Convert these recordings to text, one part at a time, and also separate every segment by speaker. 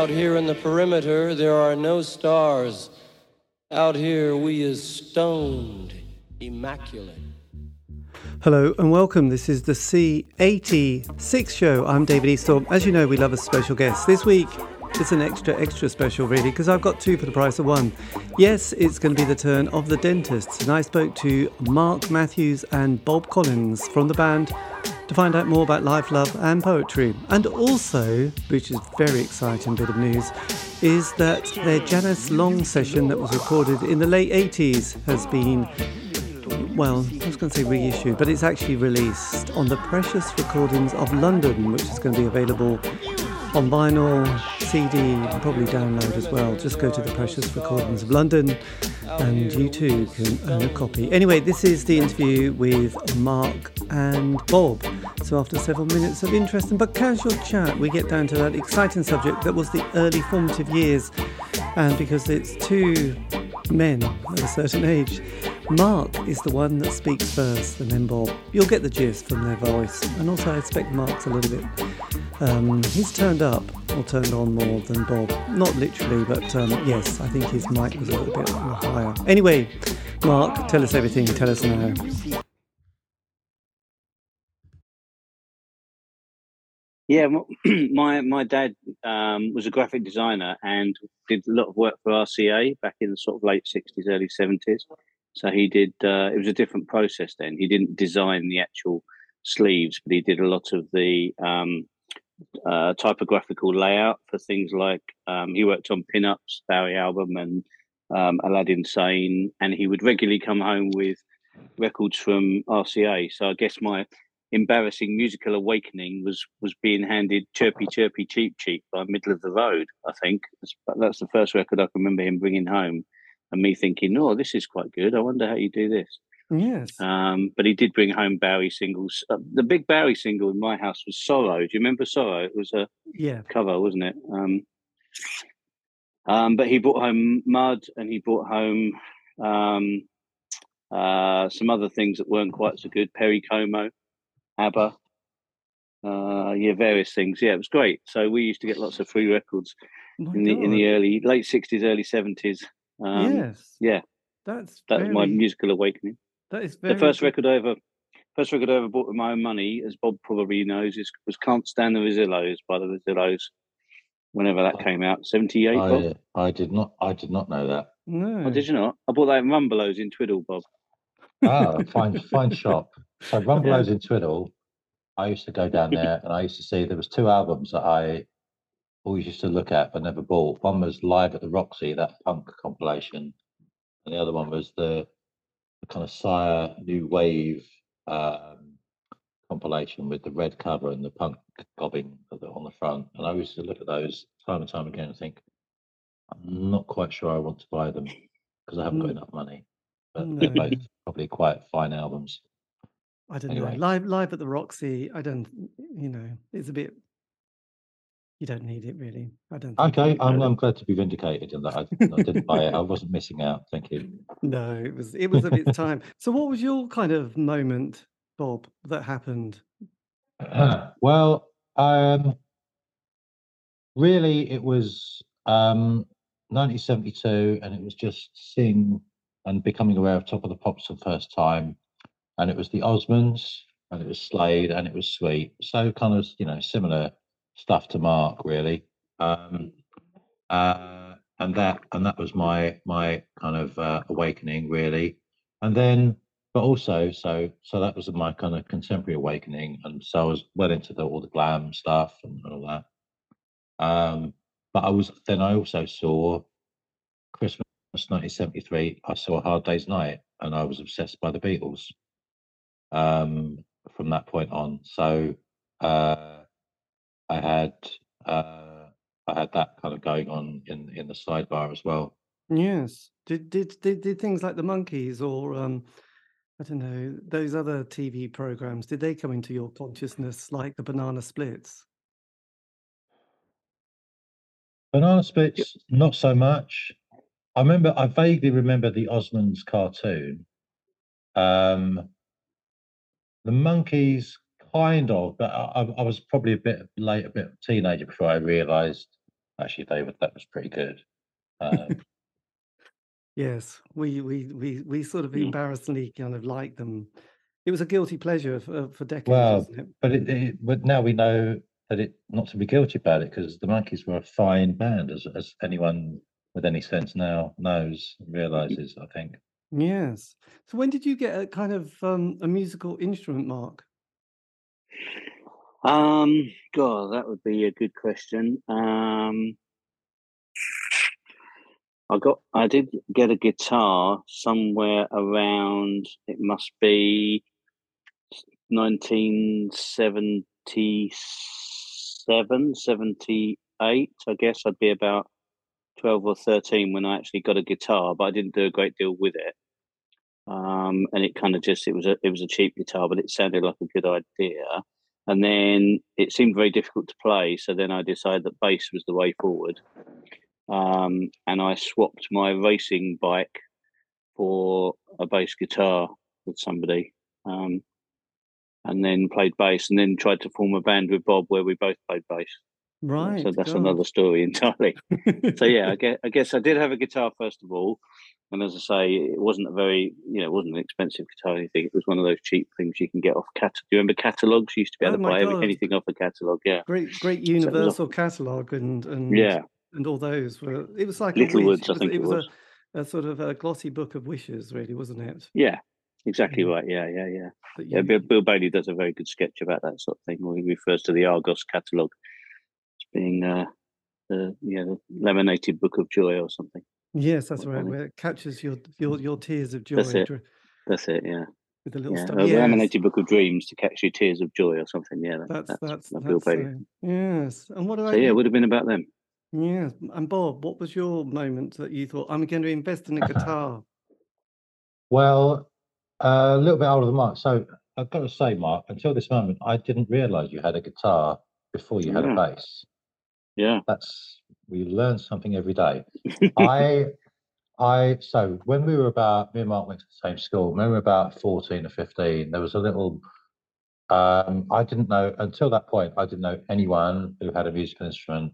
Speaker 1: Out here in the perimeter, there are no stars. Out here, we is stoned, immaculate.
Speaker 2: Hello and welcome. This is the C86 show. I'm David Eastaugh. As you know, we love a special guest. This week, it's an extra, extra special, really, because I've got two for the price of one. Yes, it's going to be the turn of the dentists, and I spoke to Mark Matthews and Bob Collins from the band to find out more about life, love, and poetry. And also, which is very exciting bit of news, is that their Janice Long session that was recorded in the late 80s has been, well, I was going to say reissued, but it's actually released on the Precious Recordings of London, which is going to be available on vinyl, CD, probably download as well. Just go to the Precious Recordings of London and you too can own a copy. Anyway, this is the interview with Mark and Bob. So, after several minutes of interesting but casual chat, we get down to that exciting subject that was the early formative years. And because it's two men of a certain age, Mark is the one that speaks first, and then Bob. You'll get the gist from their voice. And also, I expect Mark's a little bit. Um, he's turned up or turned on more than Bob. Not literally, but um, yes, I think his mic was a little bit higher. Anyway, Mark, tell us everything. Tell us now.
Speaker 3: Yeah, my my dad um, was a graphic designer and did a lot of work for RCA back in the sort of late sixties, early seventies. So he did. Uh, it was a different process then. He didn't design the actual sleeves, but he did a lot of the um, uh, typographical layout for things like um, he worked on Pinups, Bowie album, and um, Aladdin Sane, and he would regularly come home with records from RCA. So I guess my embarrassing musical awakening was was being handed chirpy chirpy cheap cheap by middle of the road i think. That's the first record i can remember him bringing home and me thinking oh this is quite good. I wonder how you do this.
Speaker 2: Yes.
Speaker 3: Um, but he did bring home bowie singles. Uh, the big bowie single in my house was sorrow. Do you remember sorrow? It was a
Speaker 2: yeah.
Speaker 3: cover wasn't it? Um, um, but he brought home mud and he brought home um, uh, some other things that weren't quite so good perry como ABBA, uh, yeah, various things. Yeah, it was great. So we used to get lots of free records
Speaker 2: My
Speaker 3: in the in the early late sixties, early seventies. Um,
Speaker 2: yes,
Speaker 3: yeah,
Speaker 2: that's
Speaker 3: that's was my musical awakening.
Speaker 2: That is very
Speaker 3: the first
Speaker 2: good.
Speaker 3: record I ever, first record I ever bought with my own money, as Bob probably knows, is was "Can't Stand the Rezillos" by the Rezillos. Whenever that came out, seventy eight. Bob.
Speaker 4: I, I did not. I did not know that.
Speaker 2: No.
Speaker 3: Oh, did you not? I bought that in Rumbelows in Twydall, Bob.
Speaker 4: Ah, fine, fine shop. So Rumbelows in Twydall. I used to go down there, and I used to see there was two albums that I always used to look at but never bought. One was Live at the Roxy, that punk compilation, and the other one was the, the kind of Sire New Wave um, compilation with the red cover and the punk gobbing on the front. And I used to look at those time and time again and think, I'm not quite sure I want to buy them because I haven't got
Speaker 2: Mm.
Speaker 4: enough money. But they're both probably quite fine albums.
Speaker 2: I don't
Speaker 4: Anyway.
Speaker 2: know. Live, live at the Roxy. I don't. You know, it's a bit. You don't need it really. I don't. think
Speaker 4: Okay, I'm. I'm glad to be vindicated in that I, I didn't buy it. I wasn't missing out. Thank you.
Speaker 2: No, it was. It was of its time. So, what was your kind of moment, Bob, that happened?
Speaker 4: well, um, really, it was um, 1972, and it was just seeing and becoming aware of Top of the Pops for the first time. And it was the Osmonds, and it was Slade, and it was Sweet. So, kind of, you know, similar stuff to Mark, really. Um, uh, and that and that was my my kind of uh, awakening, really. And then but also so so that was my kind of contemporary awakening and so i was well into the, all the glam stuff and, all that um but i was then i also saw christmas 1973 i saw hard day's night and i was obsessed by the beatles um from that point on so uh i had uh i had that kind of going on in in the sidebar as well
Speaker 2: Yes. Did did did, did things like the Monkees or um, I don't know those other TV programs? Did they come into your consciousness like the Banana Splits?
Speaker 4: Banana Splits, not so much. I remember, I vaguely remember the Osmonds cartoon. Um, the Monkees, kind of, but I, I- was probably a bit late, a bit of a teenager before I realised Actually, David, that was pretty good. Um,
Speaker 2: Yes, we we we we sort of
Speaker 3: Mm.
Speaker 2: embarrassingly kind of like them. It was a guilty pleasure for for decades,
Speaker 4: well,
Speaker 2: wasn't it?
Speaker 4: but it, it, but now we know that it not to be guilty about it because the Monkees were a fine band, as as anyone with any sense now knows and realizes. I think.
Speaker 2: Yes. So when did you get a kind of um, a musical instrument, Mark?
Speaker 3: Um, God, that would be a good question. Um, I got, I did get a guitar somewhere around. It must be 1977, 78. I guess I'd be about 12 or 13 when I actually got a guitar, but I didn't do a great deal with it. Um, and it kind of just it was a it was a cheap guitar, but it sounded like a good idea. And then it seemed very difficult to play, so then I decided that bass was the way forward. Um, and I swapped my racing bike for a bass guitar with somebody, um, and then played bass, and then tried to form a band with Bob where we both played bass.
Speaker 2: Right.
Speaker 3: So that's
Speaker 2: God.
Speaker 3: another story entirely. so yeah, I guess, I guess I did have a guitar first of all, and as I say, it wasn't a very you know it wasn't an expensive guitar or anything. It was one of those cheap things you can get off cat. Do you remember catalogs? You used to be able
Speaker 2: Oh
Speaker 3: to buy anything off a catalog. Yeah,
Speaker 2: Great, great
Speaker 3: was
Speaker 2: Universal catalog and and
Speaker 3: yeah,
Speaker 2: and all those were. It was like.
Speaker 3: Littlewoods,
Speaker 2: It
Speaker 3: I
Speaker 2: was,
Speaker 3: think
Speaker 2: it
Speaker 3: it
Speaker 2: was,
Speaker 3: was.
Speaker 2: A, a sort of a glossy book of wishes, really, wasn't it?
Speaker 3: Yeah, exactly
Speaker 2: Yeah.
Speaker 3: right. Yeah, yeah, yeah.
Speaker 2: That
Speaker 3: Yeah, Bill, Bill Bailey does a very good sketch about that sort of thing, where he refers to the Argos catalogue being uh, the yeah the laminated book of joy or something.
Speaker 2: Yes, that's
Speaker 3: Quite
Speaker 2: right. Where it catches your your your tears of joy
Speaker 3: That's it. That's it. Yeah,
Speaker 2: with the little
Speaker 3: yeah.
Speaker 2: stuff.
Speaker 3: A
Speaker 2: Yes,
Speaker 3: laminated book of dreams to catch your tears of joy or something. Yeah, that,
Speaker 2: that's
Speaker 3: that's,
Speaker 2: that's
Speaker 3: that's Bill
Speaker 2: uh, yes. And what about
Speaker 3: So yeah, it would have been about them.
Speaker 2: Yes. And Bob, what was your moment that you thought I'm going to invest in a guitar?
Speaker 4: Well, a little bit older than Mark. So I've got to say, Mark, until this moment, I didn't realise you had a guitar before you had a bass.
Speaker 3: Yeah,
Speaker 4: That's we learn something every day. I, I. So when we were about, me and Mark went to the same school. When we were about fourteen or fifteen, there was a little. Um, I didn't know until that point. I didn't know anyone who had a musical instrument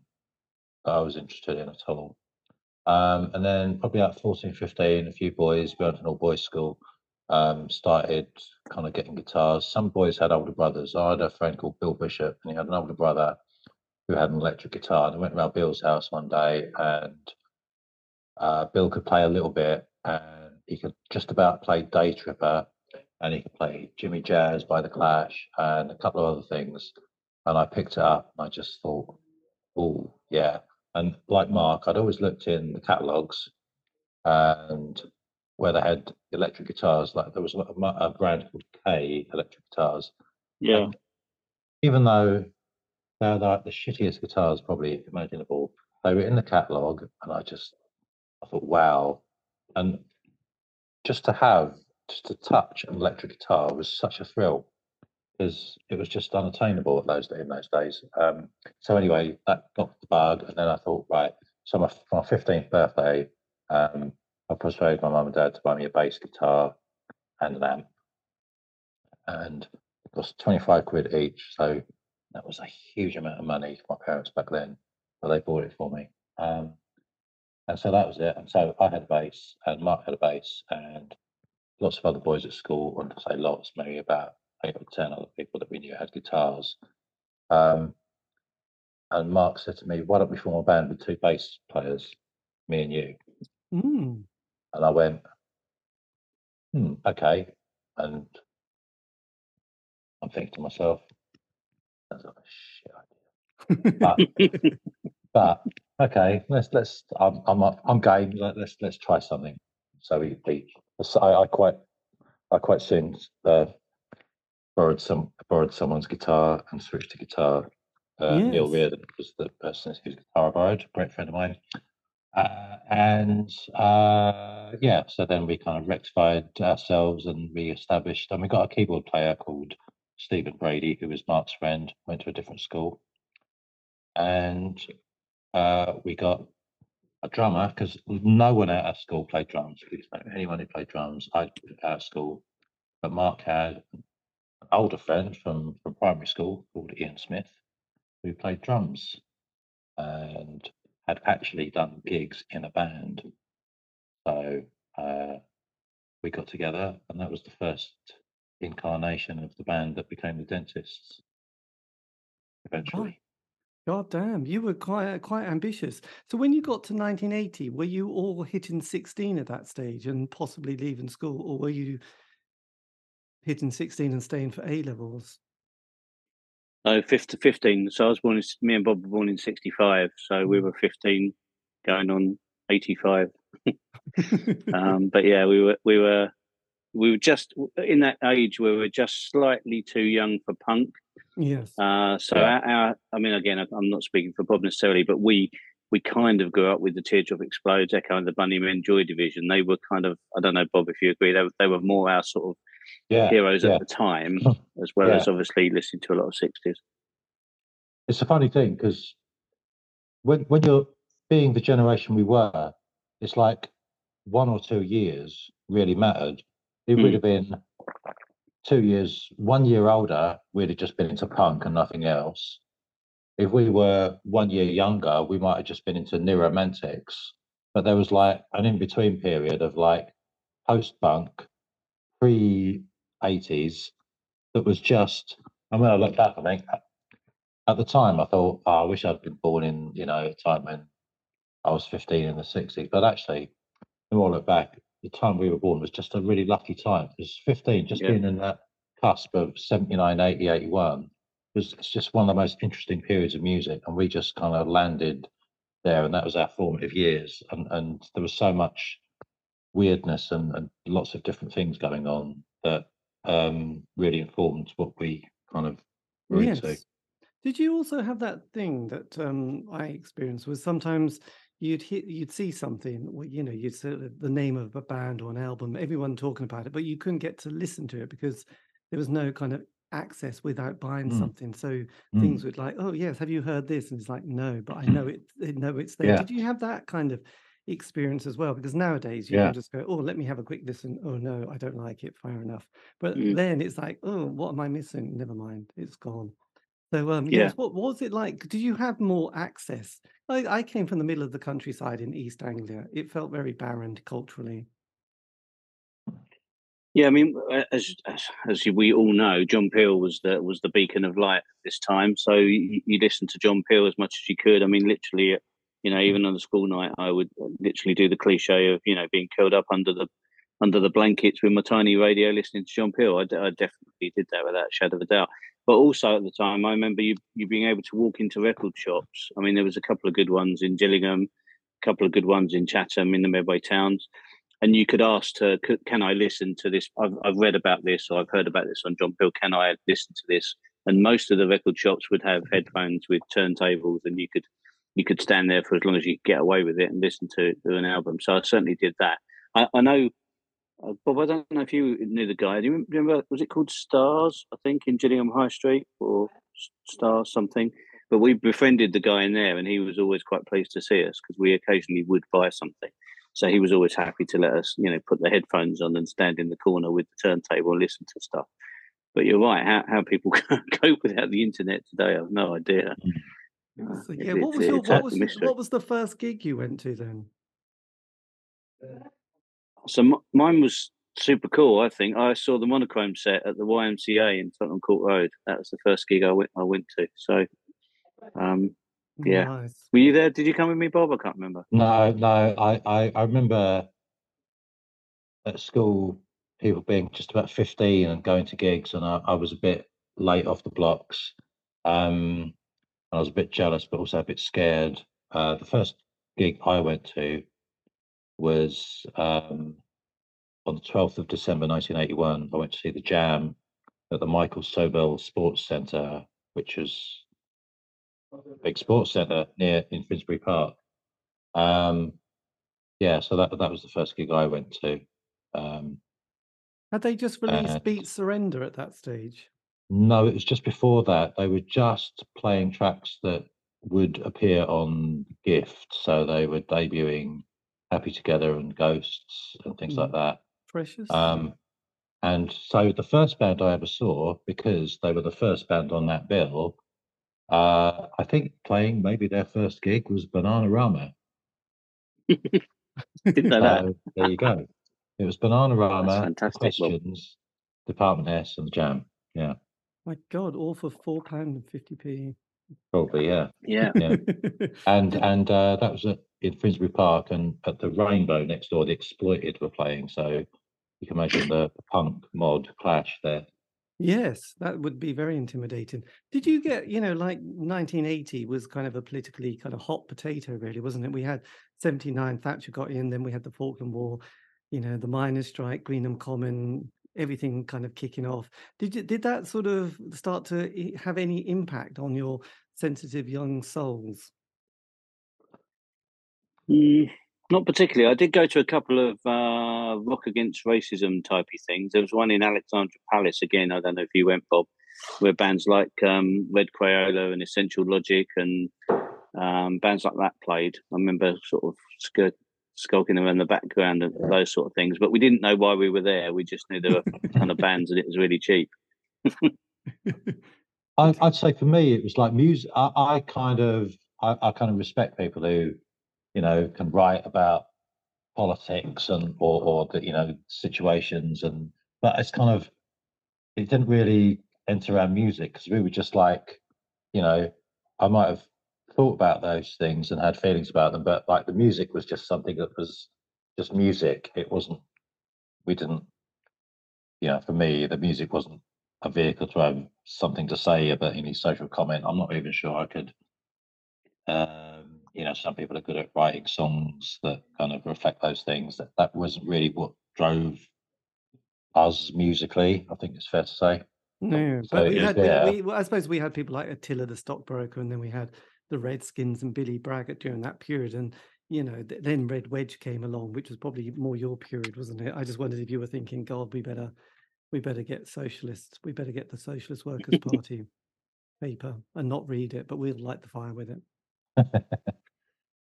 Speaker 4: that I was interested in at all. Um, and then probably at 14, 15, a few boys, we went to an all boys school, um, started kind of getting guitars. Some boys had older brothers. I had a friend called Bill Bishop, and he had an older brother who had an electric guitar. And I went around Bill's house one day, and uh, Bill could play a little bit, and he could just about play Day Tripper, and he could play Jimmy Jazz by The Clash, and a couple of other things. And I picked it up, and I just thought, oh, yeah. And like Mark, I'd always looked in the catalogs and where they had electric guitars, like there was a, a brand called K Electric Guitars.
Speaker 3: yeah,
Speaker 4: And even though they're like the shittiest guitars probably imaginable, they were in the catalogue, and I just I thought, wow. And just to have, just to touch an electric guitar was such a thrill because it was just unattainable at those in those days. Um, so anyway, that got the bug, and then I thought, right. So my my fifteenth birthday, um, I persuaded my mum and dad to buy me a bass guitar and an amp, and it cost twenty five quid each. So that was a huge amount of money for my parents back then, but they bought it for me. Um, and so that was it. And so I had a bass, and Mark had a bass, and lots of other boys at school, or to say lots, maybe about eight or ten other people that we knew had guitars. Um, and Mark said to me, "Why don't we form a band with two bass players, me and you?"
Speaker 2: Mm.
Speaker 4: And I went, "Hmm, okay." And I'm thinking to myself, "That's like a shit idea." But but okay, let's let's I'm I'm up- I'm game. Let, let's let's try something. So we, we so I, I quite I quite soon uh, borrowed some borrowed someone's guitar and switched to guitar. Uh, Neil
Speaker 2: Yes.
Speaker 4: Reardon was the person whose guitar I borrowed, a great friend of mine. Uh, and uh, yeah, so then we kind of rectified ourselves and re-established, and we got a keyboard player called Stephen Brady, who was Mark's friend, went to a different school, and uh, we got a drummer because no one at our school played drums. Anyone who played drums. At school, but Mark had an older friend from from primary school called Ian Smith, who played drums, and had actually done gigs in a band. So uh, we got together, and that was the first incarnation of the band that became the Dentists. Eventually,
Speaker 2: God damn, you were quite quite ambitious. So when you got to 1980, were you all hitting 16 at that stage and possibly leaving school, or were you hitting 16 and staying for A levels?
Speaker 3: No, 15. So I was born in, me and Bob were born in 65. So we were 15 going on 85. um, but yeah, we were, we were, we were just in that age where we were just slightly too young for punk.
Speaker 2: yes.
Speaker 3: Uh, so our, our, I mean, again, I- I'm not speaking for Bob necessarily, but we, we kind of grew up with the Teardrop Explodes, Echo and the Bunnymen Joy Division. They were kind of, I don't know, Bob, if you agree, they, were- they were more our sort of
Speaker 4: yeah,
Speaker 3: heroes
Speaker 4: yeah.
Speaker 3: at the time, as well
Speaker 4: Yeah.
Speaker 3: as obviously listening to a lot of 60s.
Speaker 4: it's a funny thing because when when you're being the generation we were, it's like one or two years really mattered. It would
Speaker 3: Mm.
Speaker 4: have been two years, one year older, we'd have just been into punk and nothing else. If we were one year younger, we might have just been into new romantics. But there was like an in between period of like post punk, pre 80s, that was just, and when I look back, I think at the time I thought, oh, I wish I'd been born in, you know, a time when I was 15 in the 60s. But actually, the more I look back, the time we were born was just a really lucky time. Because 15, just
Speaker 3: Yeah.
Speaker 4: being in that cusp of 79, 80, 81, was it's just one of the most interesting periods of music. And we just kind of landed there, and that was our formative years. And, and there was so much weirdness and, and lots of different things going on that um, really informed what we kind of were into.
Speaker 2: Yes. Did you also have that thing that um, I experienced was sometimes you'd hit, you'd see something, you know, you'd see the the name of a band or an album, everyone talking about it, but you couldn't get to listen to it because there was no kind of access without buying
Speaker 4: Mm.
Speaker 2: something. So
Speaker 4: Mm.
Speaker 2: things would like, oh yes, have you heard this? And it's like, no, but I know it, I know it's there.
Speaker 4: Yeah.
Speaker 2: Did you have that kind of experience as well? Because nowadays you
Speaker 4: Yeah.
Speaker 2: can just go, oh, let me have a quick listen. Oh no, I don't like it. Fair enough. But
Speaker 3: Mm.
Speaker 2: then it's like, oh, what am I missing? Never mind, it's gone. So um,
Speaker 3: Yeah.
Speaker 2: yes, what, what was it like? Did you have more access? I, I came from the middle of the countryside in East Anglia. It felt very barren culturally.
Speaker 3: Yeah, I mean, as as, as we all know, John Peel was the was the beacon of light at this time. So you, you listened to John Peel as much as you could. I mean, literally, uh, you know, even on the school night, I would uh, literally do the cliche of you know being curled up under the under the blankets with my tiny radio listening to John Peel. I definitely did that without a shadow of a doubt. But also at the time, I remember you you being able to walk into record shops. I mean, there was a couple of good ones in Gillingham, a couple of good ones in Chatham in the Medway towns. And you could ask to can i listen to this? I've, I've read about this or i've heard about this on john Peel. can i listen to this? And most of the record shops would have headphones with turntables and you could you could stand there for as long as you could get away with it and listen to, to an album. So i certainly did that. I, I know uh, bob i don't know if you knew the guy do you remember was it called stars i think in gillingham high street or S- stars something but we befriended the guy in there and he was always quite pleased to see us because we occasionally would buy something so he was always happy to let us, you know, put the headphones on and stand in the corner with the turntable and listen to stuff. But you're right, how, how people cope without the internet today, I've no idea. Uh,
Speaker 2: So,
Speaker 3: it-
Speaker 2: yeah, what
Speaker 3: it's-
Speaker 2: was your what was what was the first gig you went to then?
Speaker 3: So m- mine was super cool. I think I saw the monochrome set at the YMCA in Tottenham Court Road. That was the first gig I went I went to. So, um, Yeah.
Speaker 2: Nice.
Speaker 3: were you there? Did you come with me, Bob? I can't remember.
Speaker 4: No, no, I, I, I remember at school people being just about 15 and going to gigs, and I, I was a bit late off the blocks. Um, I was a bit jealous, but also a bit scared. Uh, the first gig I went to was um, on the 12th of December 1981. I went to see the Jam at the Michael Sobell Sports Centre, which was a big sports centre near in Finsbury Park. Um, yeah, so that that was the first gig I went to. Um,
Speaker 2: Had they just released Beat Surrender at that stage?
Speaker 4: no, it was just before that. They were just playing tracks that would appear on Gift, so they were debuting Happy Together and Ghosts and things like that.
Speaker 2: Precious.
Speaker 4: Um, and so the first band I ever saw, because they were the first band on that bill, Uh, I think playing maybe their first gig was Bananarama.
Speaker 3: Didn't know that.
Speaker 4: So there you go. It was Bananarama,
Speaker 3: Bob.
Speaker 4: questions, Department S, and the Jam. Yeah,
Speaker 2: My God, all for four pound and fifty p.
Speaker 4: probably. Yeah,
Speaker 3: Yeah.
Speaker 4: yeah. and and uh, that was at, in Finsbury Park, and at the Rainbow next door, the Exploited were playing. So you can imagine the punk mod clash there.
Speaker 2: Yes, that would be very intimidating. Did you get, you know, like 1980 was kind of a politically kind of hot potato, really, wasn't it? We had 79, Thatcher got in, then we had the Falkland War, you know, the miners' strike, Greenham Common, everything kind of kicking off. Did you, did that sort of start to have any impact on your sensitive young souls?
Speaker 3: Mm, not particularly. I did go to a couple of uh, rock against racism typey things. There was one in Alexandra Palace again. I don't know if you went, Bob, where bands like um, Red Crayola and Essential Logic and um, bands like that played. I remember sort of sk- skulking around the background of those sort of things. But we didn't know why we were there. We just knew there were kind of bands and it was really cheap.
Speaker 4: I, I'd say for me, it was like music. I, I kind of, I, I kind of respect people who, you know, can write about politics and or or the you know situations and, but it's kind of, it didn't really enter our music because we were just like, you know, I might have thought about those things and had feelings about them, but like the music was just something that was just music. It wasn't. We didn't. You know, for me, the music wasn't a vehicle to have something to say about any social comment. I'm not even sure I could. Um, you know, some people are good at writing songs that kind of reflect those things. That that wasn't really what drove us musically. I think it's fair to say.
Speaker 2: No,
Speaker 4: So
Speaker 2: but we had,
Speaker 4: there.
Speaker 2: we, well, I suppose we had people like Attila the stockbroker, and then we had the Redskins and Billy Braggett during that period. And, you know, then Red Wedge came along, which was probably more your period, wasn't it? I just wondered if you were thinking, God, we better, we better get socialists, we better get the Socialist Workers' Party paper and not read it, but we'll light the fire with it.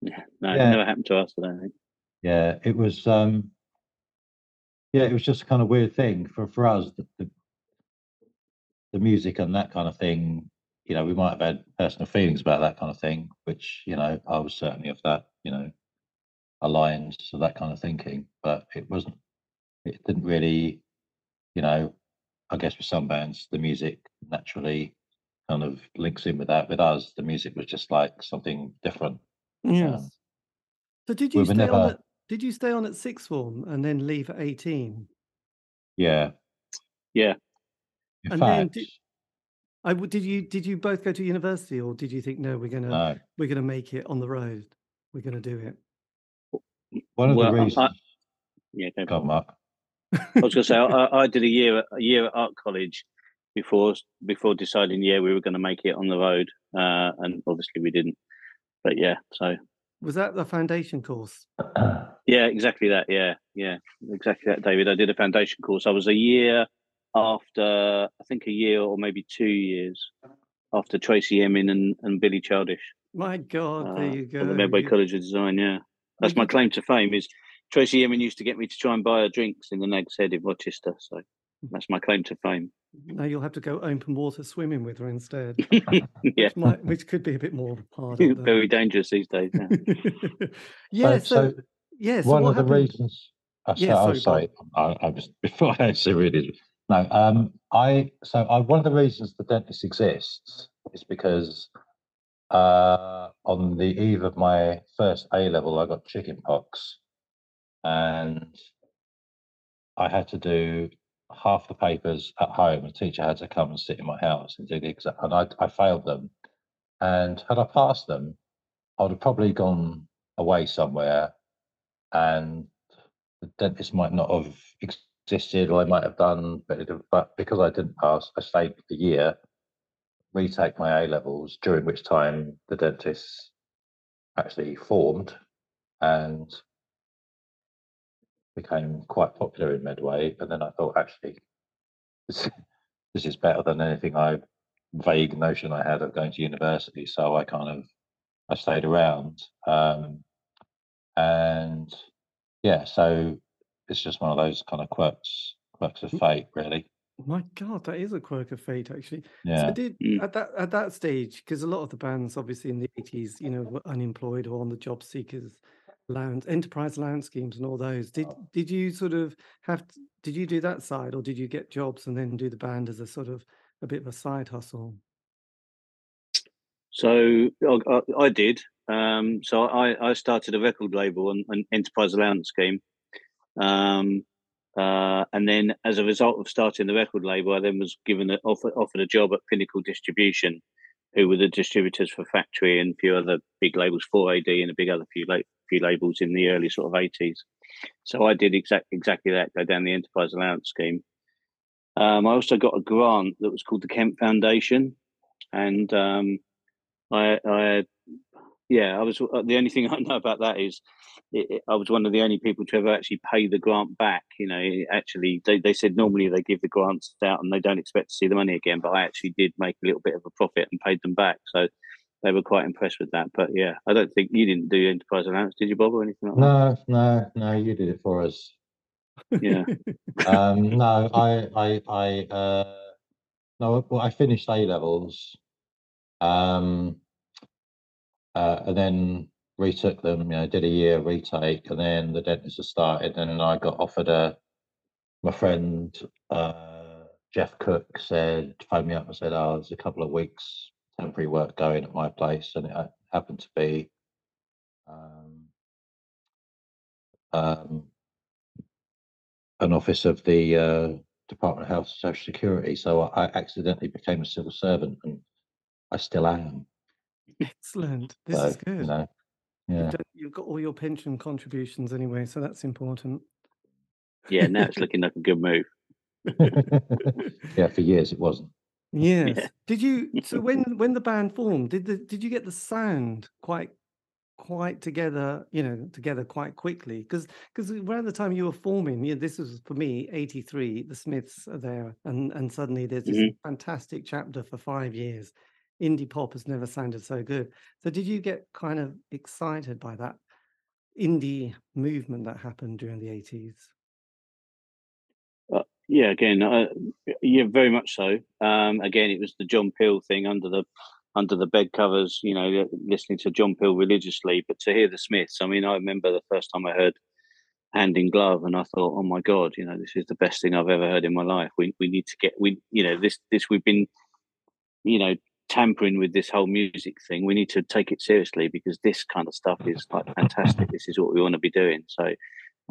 Speaker 3: Yeah, no,
Speaker 4: Yeah.
Speaker 3: it never happened to us. I don't think.
Speaker 4: Yeah, it was. um Yeah, it was just a kind of weird thing for for us. The, the, the music and that kind of thing. You know, we might have had personal feelings about that kind of thing, which you know I was certainly of that. You know, aligned to that kind of thinking, but it wasn't. It didn't really. You know, I guess with some bands, the music naturally kind of links in with that. With us, the music was just like something different.
Speaker 2: Yes. Um, so did you
Speaker 4: were
Speaker 2: stay on
Speaker 4: never-
Speaker 2: at, did you stay on at sixth form and then leave at 18?
Speaker 4: Yeah.
Speaker 3: Yeah.
Speaker 4: In
Speaker 2: And then
Speaker 4: fact,
Speaker 2: did- I w- did you did you both go to university or did you think no we're gonna
Speaker 4: no.
Speaker 2: we're gonna make it on the road we're gonna do it
Speaker 4: One of
Speaker 3: Well, I-
Speaker 4: the
Speaker 3: I-
Speaker 4: reasons.
Speaker 3: Yeah, go
Speaker 4: Go on. Mark.
Speaker 3: I was going to say I, I did a year a year at art college before before deciding yeah we were going to make it on the road uh, and obviously we didn't but yeah so
Speaker 2: was that the foundation course
Speaker 3: yeah exactly that yeah yeah exactly that David I did a foundation course I was a year after I think a year or maybe two years after Tracey Emin and, and Billy Childish
Speaker 2: my god there
Speaker 3: uh,
Speaker 2: you go
Speaker 3: at the Medway College of Design yeah that's my claim to fame is Tracey Emin used to get me to try and buy her drinks in the Nag's Head in Rochester so hmm. that's my claim to fame
Speaker 2: now you'll have to go open water swimming with her instead
Speaker 3: yeah
Speaker 2: which, might, which could be a bit more harder
Speaker 3: very dangerous these days. Yeah.
Speaker 2: yeah
Speaker 4: So-
Speaker 2: so,
Speaker 4: so
Speaker 2: yeah so
Speaker 4: one
Speaker 2: what
Speaker 4: of the reasons. Uh, I
Speaker 2: Yeah,
Speaker 4: yeah, I
Speaker 2: sorry,
Speaker 4: was sorry. I, I was before I answer really. No, um, I so I, one of the reasons the dentist exists is because uh, on the eve of my first A level, I got chicken pox, and I had to do half the papers at home. The teacher had to come and sit in my house and do the exam, and I, I failed them. And had I passed them, I would have probably gone away somewhere, and the dentist might not have existed, or I might have done, but, it, but because I didn't pass, I stayed a year, retake my A levels, during which time the dentist actually formed and became quite popular in Medway. And then I thought, actually, this, this is better than anything I vague notion I had of going to university. So I kind of I stayed around. Um, and yeah, so it's just one of those kind of quirks quirks of fate, really.
Speaker 2: My God, that is a quirk of fate, actually. So
Speaker 4: Yeah.
Speaker 2: did
Speaker 3: Mm.
Speaker 2: at that at that stage, because a lot of the bands, obviously in the eighties, you know, were unemployed or on the job seekers allowance, enterprise allowance schemes, and all those. Did did you sort of have? t- did you do that side, or did you get jobs and then do the band as a sort of a bit of a side hustle?
Speaker 3: So I, I, I did. Um, so I, I started a record label on an enterprise allowance scheme. Um, uh, and then as a result of starting the record label, I then was given a, offered, offered a job at Pinnacle Distribution, who were the distributors for Factory and a few other big labels, 4AD and a big other few, la- few labels in the early sort of 80s. So I did exact, exactly that, go down the enterprise allowance scheme. Um, I also got a grant that was called the Kemp Foundation. And um, I, I, yeah, I was uh, the only thing I know about that is it, I was one of the only people to ever actually pay the grant back. You know, actually, they, they said normally they give the grants out and they don't expect to see the money again, but I actually did make a little bit of a profit and paid them back. So they were quite impressed with that. But yeah, I don't think you didn't do enterprise allowance, did you, Bob, or anything like
Speaker 4: No, no, no, you did it for us.
Speaker 3: Yeah.
Speaker 4: Um, no, I, I, I, uh, no, well, I finished A levels, um, uh, and then retook them. You know, did a year retake, and then the dentist had started, and then I got offered a. My friend uh, Jeff Cook said, phoned me up and said, "Oh, there's a couple of weeks temporary work going at my place," and it happened to be. Um, um, an office of the uh, Department of Health and Social Security. So I accidentally became a civil servant, and I still am.
Speaker 2: Excellent. This
Speaker 4: so
Speaker 2: is good.
Speaker 4: know,
Speaker 2: You've,
Speaker 4: yeah.
Speaker 2: done, you've got all your pension contributions anyway, so that's important.
Speaker 3: Yeah, now it's looking like a good move.
Speaker 4: yeah, for years it wasn't.
Speaker 2: Yes. Did you? So when when the band formed, did the did you get the sound quite quite together? You know, together quite quickly because because around the time you were forming, yeah, this was for me eighty three. The Smiths are there, and and suddenly there's this
Speaker 3: Mhm.
Speaker 2: fantastic chapter for five years. Indie pop has never sounded so good. So did you get kind of excited by that indie movement that happened during the eighties?
Speaker 3: Uh, yeah, again, uh, yeah, very much so. Um, again, it was the John Peel thing under the under the bed covers, you know, listening to John Peel religiously. But to hear the Smiths, I mean, I remember the first time I heard Hand in Glove, and I thought, oh my god, you know, this is the best thing I've ever heard in my life. We we need to get we, you know, this this we've been, you know, tampering with this whole music thing. We need to take it seriously because this kind of stuff is like fantastic. This is what we want to be doing. So.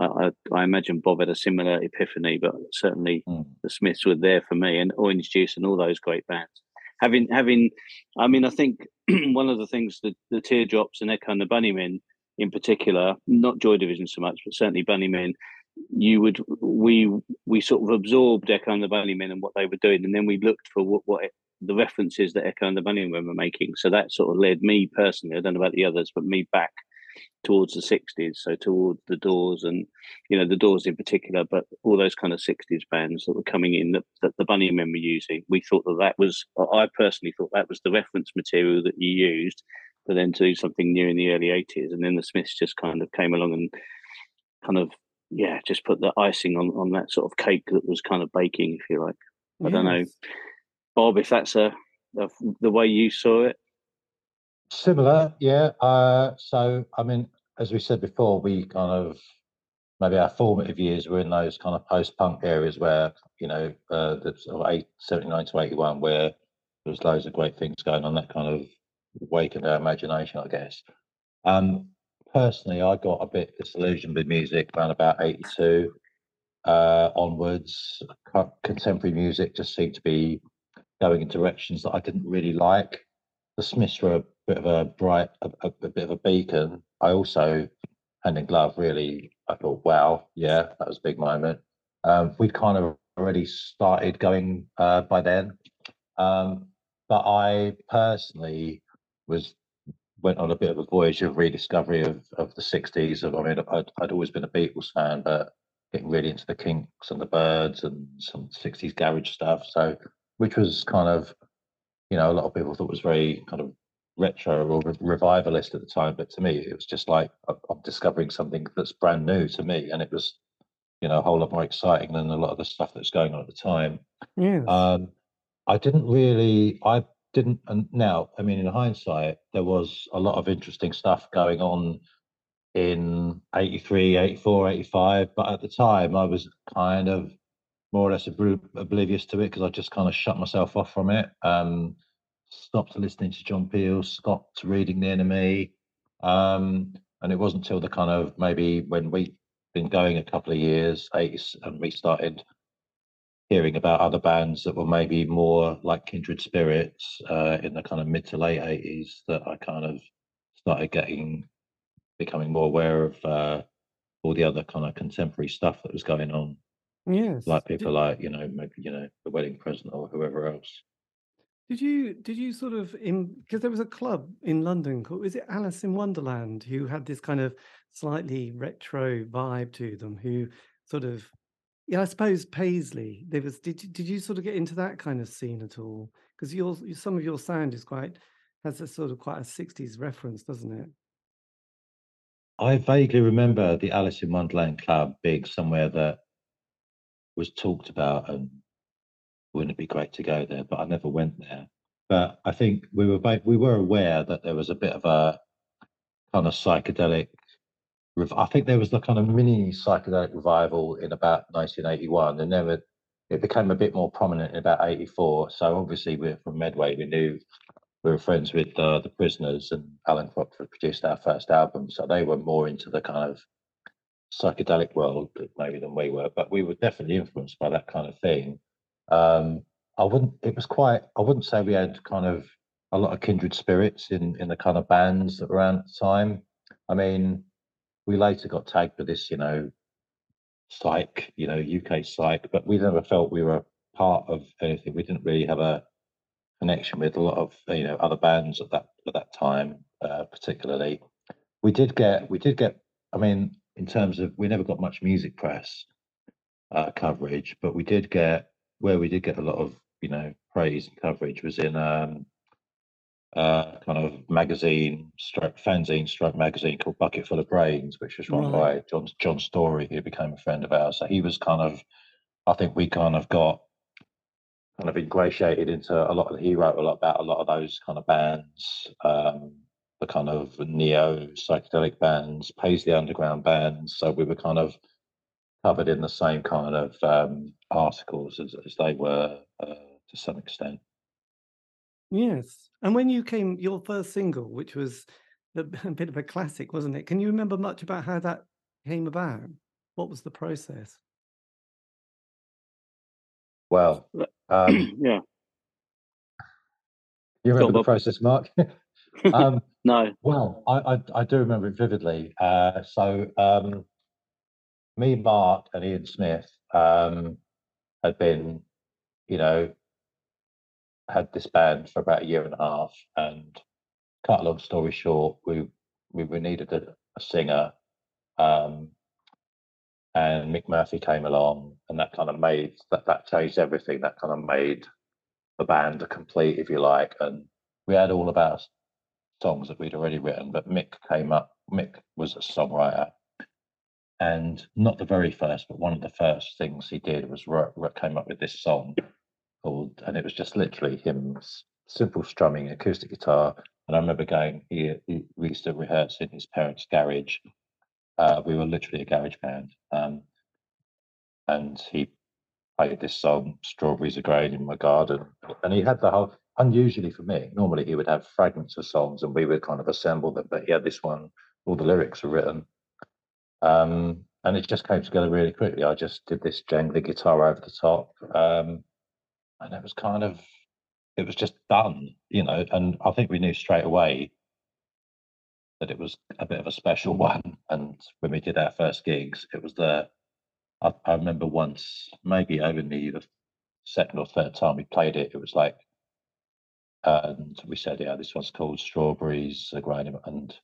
Speaker 3: I, I imagine Bob had a similar epiphany, but certainly
Speaker 4: Mm.
Speaker 3: the Smiths were there for me, and Orange Juice and all those great bands. Having, having, I mean, I think one of the things that the Teardrops and Echo and the Bunnymen, in particular, not Joy Division so much, but certainly Bunnymen, you would we we sort of absorbed Echo and the Bunnymen and what they were doing, and then we looked for what, what the references that Echo and the Bunnymen were making. So that sort of led me personally, I don't know about the others, but me back towards the 60s so towards the doors and you know the doors in particular but all those kind of 60s bands that were coming in that, that the Bunnymen were using we thought that that was i personally thought that was the reference material that you used for then to do something new in the early 80s and then the smiths just kind of came along and kind of yeah just put the icing on on that sort of cake that was kind of baking if you like i don't know
Speaker 2: Yes.
Speaker 3: Bob if that's a, a the way you saw it
Speaker 4: Similar, yeah. Uh, so, I mean, as we said before, we kind of maybe our formative years were in those kind of post-punk areas where you know uh, the sort of eight, 79 to 81 where there was loads of great things going on that kind of awakened our imagination i guess um personally i got a bit disillusioned with music around about 82 uh onwards contemporary music just seemed to be going in directions that i didn't really like. The smiths were a bit of a bright a, a, a bit of a beacon. I also hand in glove really i thought wow yeah that was a big moment. Um, we'd kind of already started going uh, by then. Um, but i personally was went on a bit of a voyage of rediscovery of, of the 60s of, i mean I'd, I'd always been a beatles fan but getting really into the kinks and the Byrds and some 60s garage stuff. So which was kind of you know a lot of people thought was very kind of retro or re- revivalist at the time, but to me, it was just like I'm discovering something that's brand new to me, and it was you know, a whole lot more exciting than a lot of the stuff that's going on at the time.
Speaker 2: Yes.
Speaker 4: Um, I didn't really, I didn't, and now, I mean, in hindsight, there was a lot of interesting stuff going on in 83, 84, 85, but at the time I was kind of more or less oblivious to it because I just kind of shut myself off from it. Um, stopped listening to John Peel, stopped reading The NME. Um, and it wasn't until the kind of maybe when we'd been going a couple of years, 80s, and we started hearing about other bands that were maybe more like Kindred Spirits uh, in the kind of mid to late 80s that I kind of started getting, becoming more aware of uh, all the other kind of contemporary stuff that was going on.
Speaker 2: Yes.
Speaker 4: Like people like, you know, maybe, you know, the wedding present or whoever else.
Speaker 2: Did you did you sort of in because there was a club in London called is it Alice in Wonderland who had this kind of slightly retro vibe to them who sort of yeah I suppose Paisley there was did you, did you sort of get into that kind of scene at all because your some of your sound is quite has a sort of quite a 60s reference doesn't it
Speaker 4: I vaguely remember the Alice in Wonderland club being somewhere that was talked about and wouldn't it be great to go there? But I never went there. But I think we were both, we were aware that there was a bit of a kind of psychedelic. I think there was the kind of mini psychedelic revival in about 1981, and then it, became a bit more prominent in about 84. So obviously we're from Medway. We knew we were friends with uh, the Prisoners, and Allan Crockford produced our first album, so they were more into the kind of psychedelic world maybe than we were. But we were definitely influenced by that kind of thing. Um, I wouldn't. It was quite. I wouldn't say we had kind of a lot of kindred spirits in in the kind of bands that were around at the time. I mean, we later got tagged for this, you know, psych, you know, UK psych, but we never felt we were part of anything. We didn't really have a connection with a lot of you know other bands at that at that time, uh, particularly. We did get we did get. I mean, in terms of we never got much music press uh, coverage, but we did get where we did get a lot of you know praise and coverage was in um, uh, kind of magazine, stroke fanzine, stroke magazine called Bucketfull of Brains, which was run right. by John John Story, who became a friend of ours. So he was kind of, I think we kind of got kind of ingratiated into a lot of. He wrote a lot about a lot of those kind of bands, um, the kind of neo psychedelic bands, Paisley Underground bands. So we were kind of covered in the same kind of um, articles as, as they were uh, to some extent.
Speaker 2: Yes. And when you came, your first single, which was a bit of a classic, wasn't it? Can you remember much about how that came about? What was the process?
Speaker 4: Well, um,
Speaker 3: yeah.
Speaker 4: You remember the process, Mark?
Speaker 3: um, no.
Speaker 4: Well, I, I, I do remember it vividly. Uh, so um, me, Mark, and Ian Smith um, had been, you know, had this band for about a year and a half. And cut a long story short, we we, we needed a, a singer, um, and Mick Murphy came along, and that kind of made that that changed everything. That kind of made the band complete, if you like. And we had all our songs that we'd already written, but Mick came up. Mick was a songwriter and not the very first, but one of the first things he did was wrote, came up with this song called, and it was just literally him simple strumming acoustic guitar. And I remember going, he, he we used to rehearse in his parents' garage. Uh, we were literally a garage band, um, and he played this song, "Strawberries Are Growing in My Garden," and he had the whole. Unusually for me, normally he would have fragments of songs, and we would kind of assemble them. But he had this one; all the lyrics are written um, and it just came together really quickly. I just did this jangly guitar over the top, um, and it was kind of, it was just done, you know. And I think we knew straight away that it was a bit of a special one. And when we did our first gigs, it was the, I, I remember once, maybe only the second or third time we played it, it was like, and we said, yeah, this one's called Strawberries, and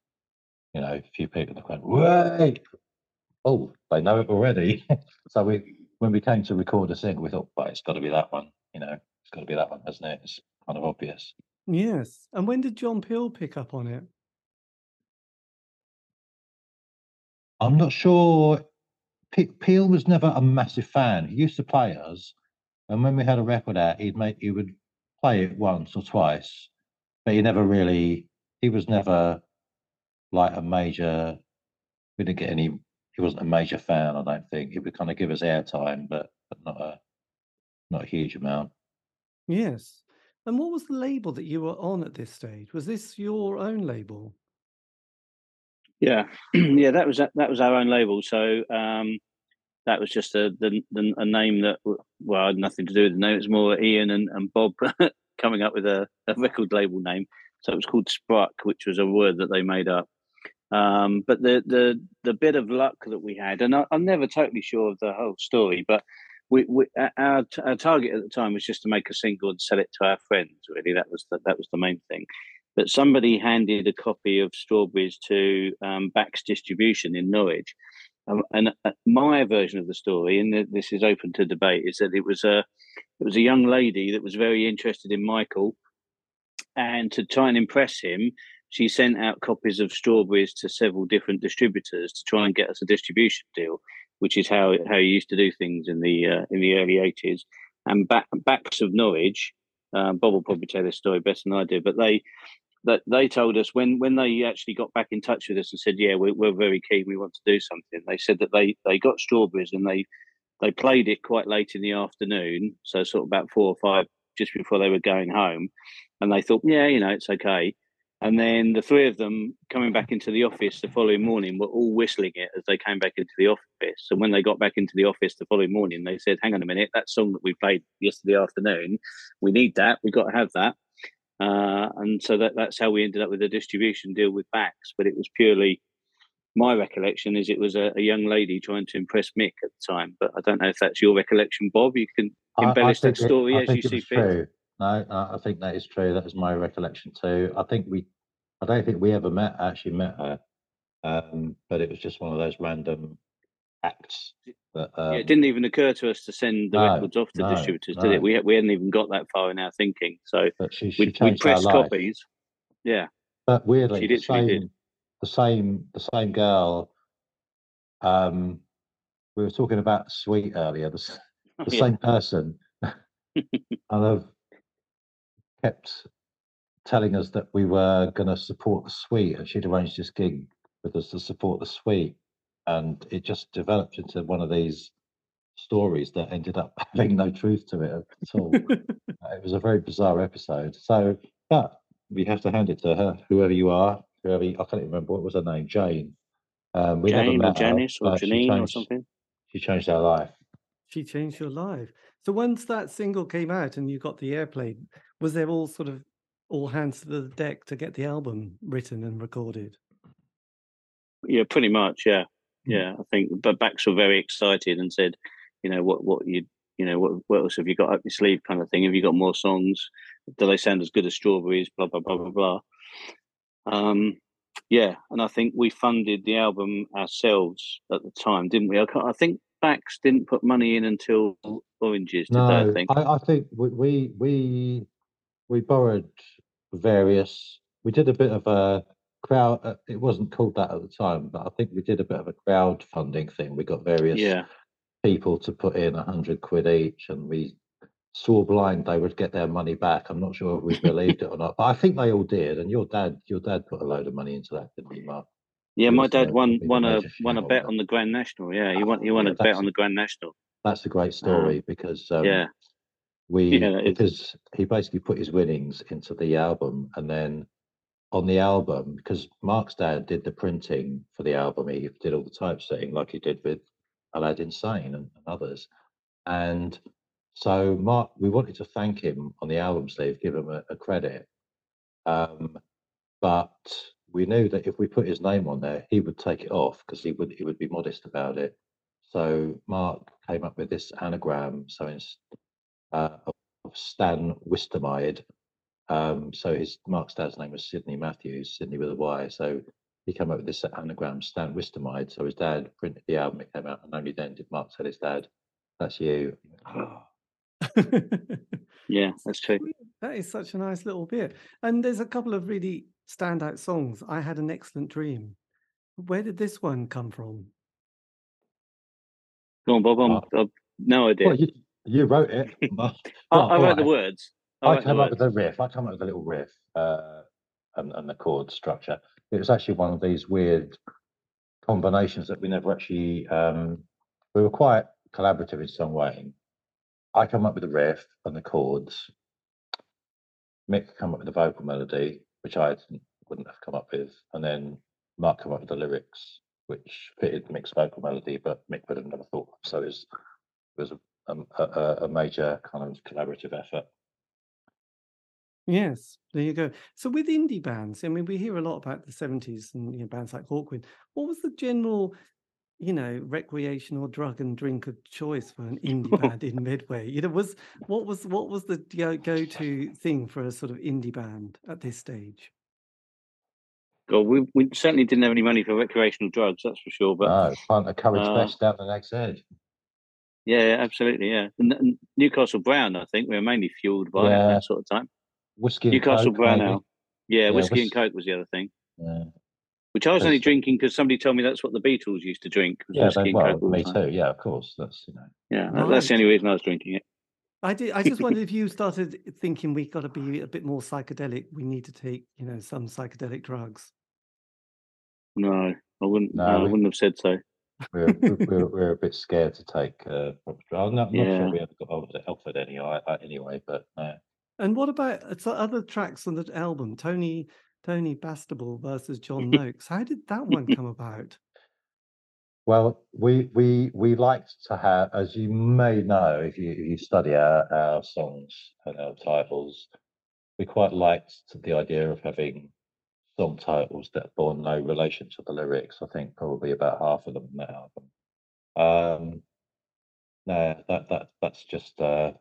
Speaker 4: you know, a few people went, wait, oh, they know it already. so we, when we came to record a single, we thought, well, it's got to be that one. You know, it's got to be that one, hasn't it? It's kind of obvious.
Speaker 2: Yes. And when did John Peel pick up on it?
Speaker 4: I'm not sure P- Peel was never a massive fan. He used to play us, and when we had a record out, he'd make he would play it once or twice, but he never really. He was never like a major. We didn't get any. He wasn't a major fan. I don't think he would kind of give us airtime, but but not a not a huge amount.
Speaker 2: Yes. And what was the label that you were on at this stage? Was this your own label?
Speaker 3: Yeah, yeah, that was that was our own label. So um, that was just a the, the, a name that well had nothing to do with the name. It was more Ian and, and Bob coming up with a, a, record label name. So it was called Spruck, which was a word that they made up. Um, but the the the bit of luck that we had, and I, am never totally sure of the whole story, but we, we our, our target at the time was just to make a single and sell it to our friends. Really, that was the, that was the main thing. But somebody handed a copy of Strawberries to um, Bax Distribution in Norwich, um, and uh, my version of the story, and this is open to debate, is that it was a it was a young lady that was very interested in Michael, and to try and impress him, she sent out copies of Strawberries to several different distributors to try and get us a distribution deal which is how how you used to do things in the uh, in the early eighties. And back, Bax of Norwich, uh, Bob will probably tell this story better than I do, but they that they told us when when they actually got back in touch with us and said, "Yeah, we're, we're very keen. We want to do something." They said that they they got strawberries and they they played it quite late in the afternoon, so sort of about four or five just before they were going home, and they thought, "Yeah, you know, it's okay." And then the three of them coming back into the office the following morning were all whistling it as they came back into the office. And when they got back into the office the following morning, they said, Hang on a minute, that song that we played yesterday afternoon, we need that. We've got to have that. Uh, and so that, that's how we ended up with a distribution deal with Bax. But it was purely my recollection is it was a, a, young lady trying to impress Mick at the time. But I don't know if that's your recollection, Bob. You can embellish I, I that story it, as you see fit.
Speaker 4: True. No, I think that is true. That is my recollection too. I think we, I don't think we ever met, actually met her, um, but it was just one of those random acts. That, um,
Speaker 3: yeah, it um didn't even occur to us to send the no, records off to no, distributors, no. did it? We we hadn't even got that far in our thinking. So she, she we we pressed copies. Yeah,
Speaker 4: but weirdly, the same, the same, the same girl. Um, we were talking about Sweet earlier. The, the yeah. same person. I love kept telling us that we were going to support the Sweet, and she'd arranged this gig with us to support the Sweet, and it just developed into one of these stories that ended up having no truth to it at all. it was a very bizarre episode. So, but we have to hand it to her, whoever you are, whoever you, I can't remember what was her name, Jane.
Speaker 3: Um, we Jane or Janice her, or Janine changed, or something.
Speaker 4: She changed our life.
Speaker 2: She changed your life. So once that single came out and you got the airplane, was there all sort of all hands to the deck to get the album written and recorded?
Speaker 3: Yeah, pretty much. Yeah. Yeah. I think, but Bax were very excited and said, you know, what what you you know what what else have you got up your sleeve, kind of thing. Have you got more songs? Do they sound as good as Strawberries? Blah blah blah blah blah. Um, yeah, and I think we funded the album ourselves at the time, didn't we? I, I think Bax didn't put money in until Oranges. Did no, I think.
Speaker 4: I, I think we we we borrowed various. We did a bit of a crowd. Uh, it wasn't called that at the time, but I think we did a bit of a crowdfunding thing. We got various
Speaker 3: yeah.
Speaker 4: people to put in a hundred quid each, and we swore blind they would get their money back. I'm not sure if we believed it or not, but I think they all did. And your dad, your dad put a load of money into that, didn't he, Mark?
Speaker 3: Yeah, my dad won won a won a bet on the Grand National. Yeah, he won he won yeah, a bet on the Grand National.
Speaker 4: That's a great story because um,
Speaker 3: yeah,
Speaker 4: we yeah, because he basically put his winnings into the album and then on the album because Mark's dad did the printing for the album. He did all the typesetting like he did with Aladdin Sane and, and others. And so Mark we wanted to thank him on the album sleeve give him a, a credit. Um, but we knew that if we put his name on there he would take it off because he would he would be modest about it. So Mark came up with this anagram so it's uh, of Stan Wistermide. Um, so his Mark's dad's name was Sidney Matthews, Sidney with a Y. So he came up with this anagram, Stan Wistermide. So his dad printed the album, it came out, and only then did Mark tell his dad, "That's you."
Speaker 3: yeah, that's true.
Speaker 2: That is such a nice little bit. And there's a couple of really standout songs. I had an excellent dream. Where did this one come from?
Speaker 3: Go on, Bob. I'm. I've no idea.
Speaker 4: Well, you, you wrote it. but-
Speaker 3: I, I wrote the words. I,
Speaker 4: I came up with the riff. I came up with a little riff uh, and, and the chord structure. It was actually one of these weird combinations that we never actually. Um, we were quite collaborative in songwriting. I come up with the riff and the chords. Mick come up with the vocal melody, which I wouldn't have come up with, and then Mark come up with the lyrics, which fitted Mick's vocal melody, but Mick would have never thought. of. So it was, it was a, a, a, a major kind of collaborative effort.
Speaker 2: Yes, there you go. So with indie bands, I mean, we hear a lot about the 70s and you know, bands like Hawkwind. What was the general, you know, recreational drug and drink of choice for an indie band in Medway? You know, was what was what was the go- go-to thing for a sort of indie band at this stage?
Speaker 3: God, we, we certainly didn't have any money for recreational drugs, that's for sure. But
Speaker 4: No, plant a courage
Speaker 3: Uh,
Speaker 4: vest down the next head.
Speaker 3: yeah, absolutely, yeah. And, and Newcastle Brown, I think, we were mainly fueled by
Speaker 4: Yeah.
Speaker 3: that sort of time.
Speaker 4: Whiskey and
Speaker 3: Newcastle
Speaker 4: Coke,
Speaker 3: Brown
Speaker 4: maybe.
Speaker 3: Ale. Yeah,
Speaker 4: Yeah,
Speaker 3: whiskey and coke was the other thing,
Speaker 4: Yeah,
Speaker 3: which I was only drinking because somebody told me that's what the Beatles used to drink. was
Speaker 4: yeah
Speaker 3: whiskey
Speaker 4: they,
Speaker 3: and
Speaker 4: well,
Speaker 3: coke
Speaker 4: me too. Yeah, of course. That's you know.
Speaker 3: Yeah, that- that's the only reason I was drinking it.
Speaker 2: I did. I just wondered if you started thinking we got to be a bit more psychedelic. We need to take, you know, some psychedelic drugs.
Speaker 3: No, I wouldn't.
Speaker 4: No,
Speaker 3: No, I wouldn't have said so.
Speaker 4: We're, we're, we're, we're a bit scared to take uh, proper drugs. I'm not, not sure we ever got offered, offered any uh, uh, anyway, but uh,
Speaker 2: And what about uh, other tracks on the album? Tony Tony Bastable versus John Noakes. How did that one come about?
Speaker 4: well, we we we liked to have, as you may know, if you if you study our, our songs and our titles, we quite liked the idea of having song titles that bore no relation to the lyrics. I think probably about half of them in that album. Um, no, that that that's just uh,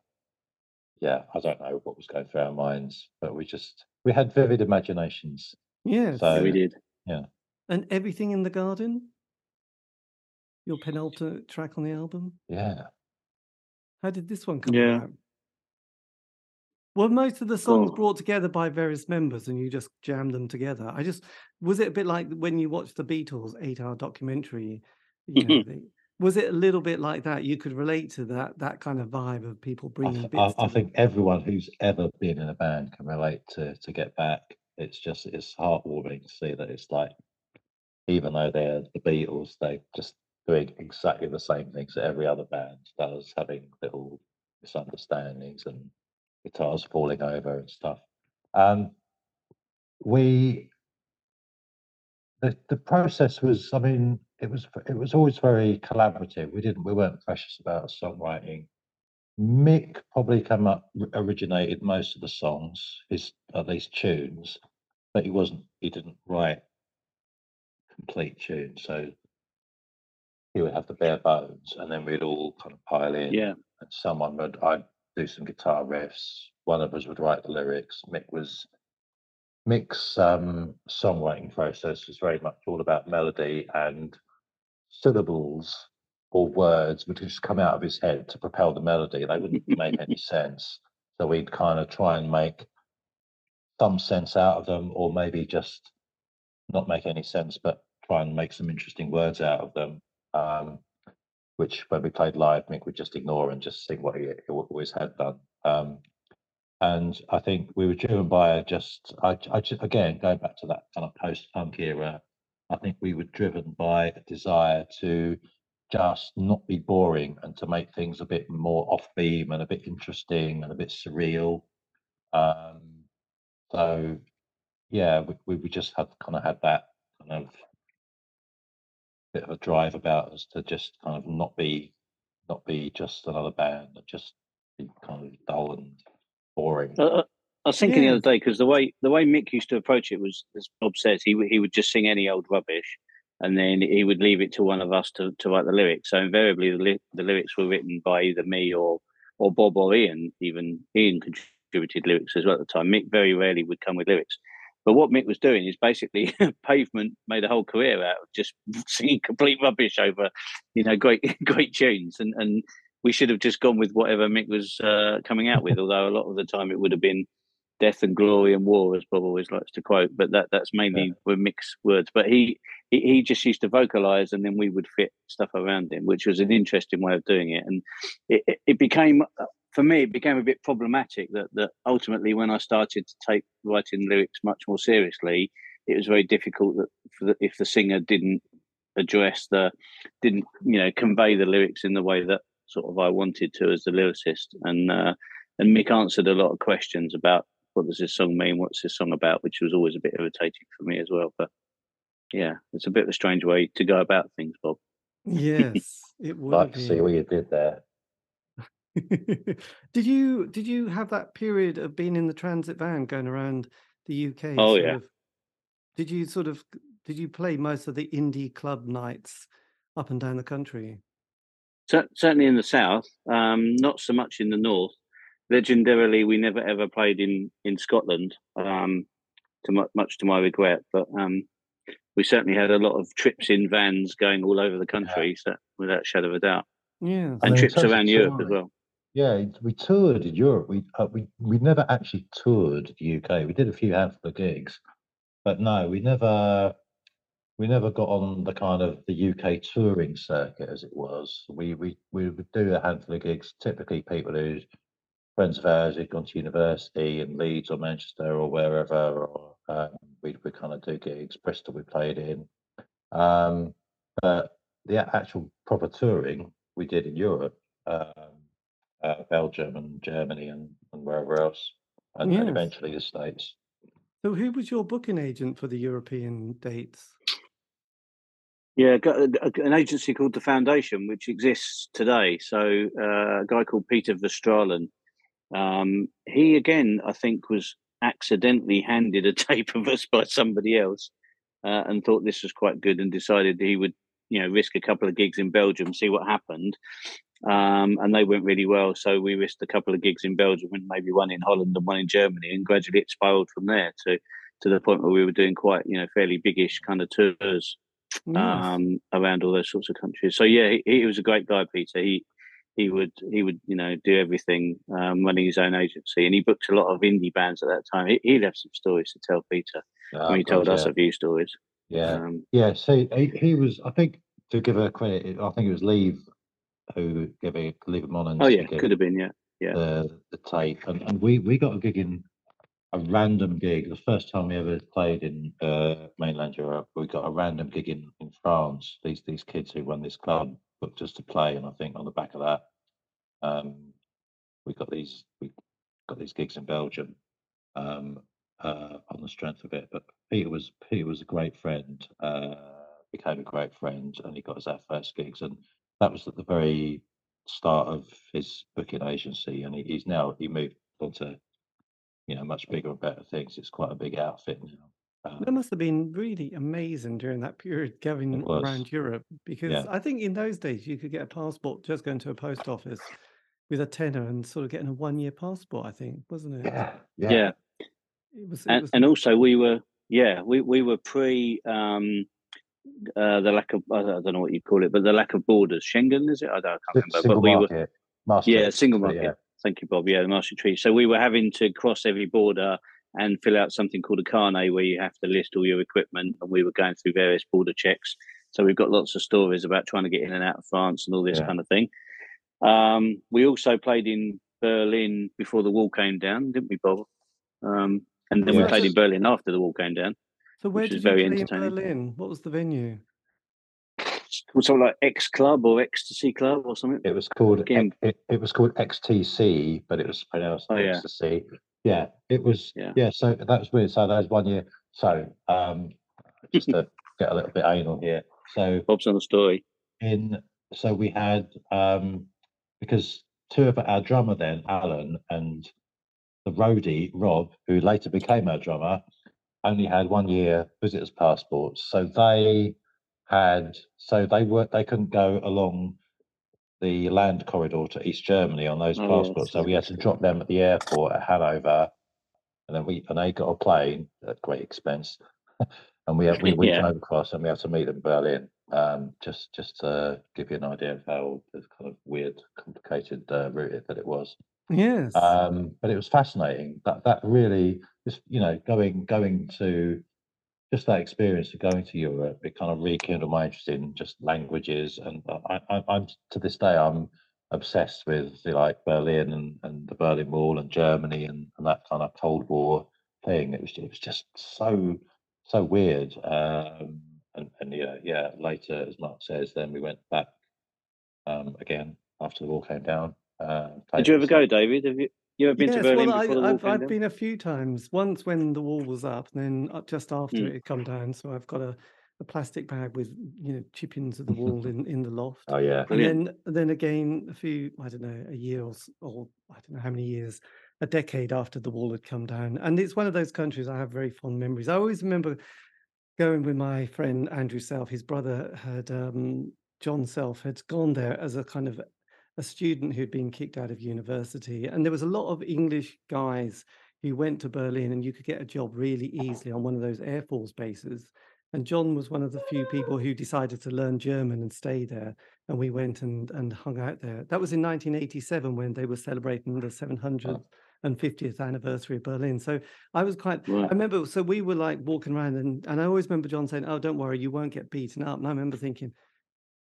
Speaker 4: yeah. I don't know what was going through our minds, but we just we had vivid imaginations.
Speaker 2: Yes.
Speaker 4: So-
Speaker 3: we did.
Speaker 2: Yeah, and everything in the garden. Your penultimate track on the album.
Speaker 4: Yeah,
Speaker 2: How did this one come
Speaker 3: Yeah.
Speaker 2: about? Were most of the songs
Speaker 3: Oh.
Speaker 2: brought together by various members and you just jammed them together? I just was it a bit like when you watched the Beatles eight-hour documentary? You know, they, was it a little bit like that? You could relate to that that kind of vibe of people
Speaker 4: I,
Speaker 2: bringing bits.
Speaker 4: I, I think everyone who's ever been in a band can relate to to get back. It's just it's heartwarming to see that it's like even though they're the Beatles, they're just doing exactly the same things that every other band does, having little misunderstandings and guitars falling over and stuff. Um, we the the process was, I mean, it was it was always very collaborative. We didn't we weren't precious about songwriting. Mick probably came up originated most of the songs, his at least tunes, but he wasn't he didn't write complete tunes. So he would have the bare bones, and then we'd all kind of pile in.
Speaker 3: Yeah.
Speaker 4: And someone would I'd do some guitar riffs. One of us would write the lyrics. Mick was Mick's um, songwriting process was very much all about melody and syllables or words would just come out of his head to propel the melody. They wouldn't make any sense. So we'd kind of try and make some sense out of them, or maybe just not make any sense, but try and make some interesting words out of them. Um, which, when we played live, Mick would just ignore and just sing what he, he always had done. Um, and I think we were driven by just, I, I ju- again going back to that kind of post-punk era. I think we were driven by a desire to just not be boring and to make things a bit more off beam and a bit interesting and a bit surreal. Um, so yeah, we, we just had kind of had that kind of bit of a drive about us to just kind of not be not be just another band, just be kind of dull and boring.
Speaker 3: Uh, uh, I was thinking the other day because the way the way Mick used to approach it was, as Bob says, he would- he would just sing any old rubbish, and then he would leave it to one of us to, to write the lyrics. So invariably, the, li- the lyrics were written by either me or or Bob or Ian. Even Ian contributed lyrics as well at the time. Mick very rarely would come with lyrics. But what Mick was doing is basically Pavement made a whole career out of just singing complete rubbish over, you know, great great tunes, and and we should have just gone with whatever Mick was uh, coming out with. Although a lot of the time it would have been death and glory and war, as Bob always likes to quote. But that that's mainly yeah. were mixed words. But he, he, he just used to vocalize, and then we would fit stuff around him, which was an interesting way of doing it. And it, it, it became for me, it became a bit problematic that that ultimately, when I started to take writing lyrics much more seriously, it was very difficult that the, if the singer didn't address the didn't you know convey the lyrics in the way that sort of I wanted to as the lyricist and uh, and Mick answered a lot of questions about what does this song mean what's this song about which was always a bit irritating for me as well but yeah it's a bit of a strange way to go about things Bob
Speaker 2: yes it would
Speaker 4: like to see what you did there
Speaker 2: did you did you have that period of being in the transit van going around the UK?
Speaker 3: Oh yeah. Of,
Speaker 2: did you sort of did you play most of the indie club nights up and down the country?
Speaker 3: certainly in the south, um, not so much in the north. Legendarily, we never ever played in in Scotland, um, to much, much to my regret. But um, we certainly had a lot of trips in vans going all over the country, yeah. so without a shadow of a doubt.
Speaker 2: Yeah,
Speaker 3: and I mean, trips around Europe as well.
Speaker 4: Yeah, we toured in Europe. We uh, we we never actually toured the UK. We did a few handful of gigs, but no, we never we never got on the kind of the UK touring circuit as it was. We we we would do a handful of gigs. Typically, people who friends of ours who'd gone to university in Leeds or Manchester or wherever, or um, we'd we kind of do gigs. Bristol we played in, um, but the actual proper touring we did in Europe. Um, uh, Belgium and Germany and, and wherever else, and, and eventually the States.
Speaker 2: So, who was your booking agent for the European dates?
Speaker 3: Yeah, got an agency called the Foundation, which exists today. So, uh, a guy called Peter Verstralen. Um, he again, I think, was accidentally handed a tape of us by somebody else, uh, and thought this was quite good, and decided he would, you know, risk a couple of gigs in Belgium, see what happened um, and they went really well. So we risked a couple of gigs in Belgium and maybe one in Holland and one in Germany, and gradually it spiraled from there to to the point where we were doing quite you know fairly biggish kind of tours um, around all those sorts of countries. So yeah, he, he, was a great guy, Peter. He he would he would you know do everything um, running his own agency, and he booked a lot of indie bands at that time. He, he left some stories to tell Peter. Oh, when he told us a few stories.
Speaker 4: Yeah, um, yeah. So he, he was, I think, to give her credit, I think it was Leave who gave a Leave Monans.
Speaker 3: Oh yeah, could have been yeah, yeah.
Speaker 4: The the tape, and, and we we got a gig in a random gig. The first time we ever played in uh, mainland Europe, we got a random gig in, in France. These these kids who run this club booked us to play, and I think on the back of that, um, we got these we got these gigs in Belgium um, uh, on the strength of it. But Peter was Peter was a great friend. Uh, became a great friend, and he got us our first gigs. And that was at the very start of his booking agency, and he, he's now he moved on to you know much bigger and better things. It's quite a big outfit now.
Speaker 2: Um, that must have been really amazing during that period going around Europe because yeah. I think in those days you could get a passport just going to a post office with a tenner and sort of getting a one year passport, I think, wasn't
Speaker 3: it? Yeah. Yeah. yeah. It was, it and, was... and also we were yeah, we, we were pre um uh, the lack of I don't know what you call it, but the lack of borders. Schengen is it? I, don't, I can't remember.
Speaker 4: Single but we market.
Speaker 3: were yeah, single market. Yeah. Thank you, Bob. Yeah, the Maastricht Treaty. So we were having to cross every border and fill out something called a carnet where you have to list all your equipment, and we were going through various border checks. So we've got lots of stories about trying to get in and out of France and all this yeah. kind of thing. Um, we also played in Berlin before the wall came down, didn't we, Bob? Um, and then we played in Berlin after the wall came down.
Speaker 2: So where did you play in Berlin? What was the venue?
Speaker 3: Was something like X Club or Ecstasy Club or something?
Speaker 4: It was called it, it, was called XTC, but it was pronounced oh, Ecstasy. Yeah. it was. Yeah. yeah, so that was weird. So that was one year. So um, just to get a little bit anal here. So
Speaker 3: Bob's on the story.
Speaker 4: In so we had um, because two of our drummer then Alan and the roadie Rob, who later became our drummer, only had one year visitors passports, so they had so they were they couldn't go along the land corridor to East Germany on those oh, passports. Yes. So we had to drop them at the airport at Hanover, and then we and they got a plane at great expense, and we we we yeah. drove across and we had to meet them in Berlin. Um, just just to give you an idea of how kind of weird, complicated uh, route that it was.
Speaker 2: Yes.
Speaker 4: Um, but it was fascinating. That that really just you know going going to just that experience of going to Europe, it kind of rekindled my interest in just languages. And I, I, I'm to this day, I'm obsessed with like Berlin and, and the Berlin Wall and Germany and, and that kind of Cold War thing. It was it was just so so weird. Um, and, and yeah, yeah. Later, as Mark says, then we went back um, again after the wall came down. Uh,
Speaker 3: Did you ever go, David? Have you you ever been
Speaker 2: yes,
Speaker 3: to Berlin
Speaker 2: well,
Speaker 3: before the
Speaker 2: I,
Speaker 3: wall
Speaker 2: I've, I've been a few times. Once when the wall was up, and then uh, just after
Speaker 3: Mm.
Speaker 2: it had come down. So I've got a, a plastic bag with you know chippings of the wall in, in the loft.
Speaker 4: Oh yeah,
Speaker 2: And then, then again, a few, I don't know, a year or, or I don't know how many years, a decade after the wall had come down. And it's one of those countries I have very fond memories. I always remember going with my friend Andrew Self. His brother had, um, John Self, had gone there as a kind of a student who'd been kicked out of university. And there was a lot of English guys who went to Berlin and you could get a job really easily on one of those Air Force bases. And John was one of the few people who decided to learn German and stay there and we went and and hung out there. That was in 1987 when they were celebrating the 750th anniversary of Berlin. So I was quite. I remember. So we were like walking around, and and I always remember John saying, "Oh, don't worry, you won't get beaten up." And I remember thinking.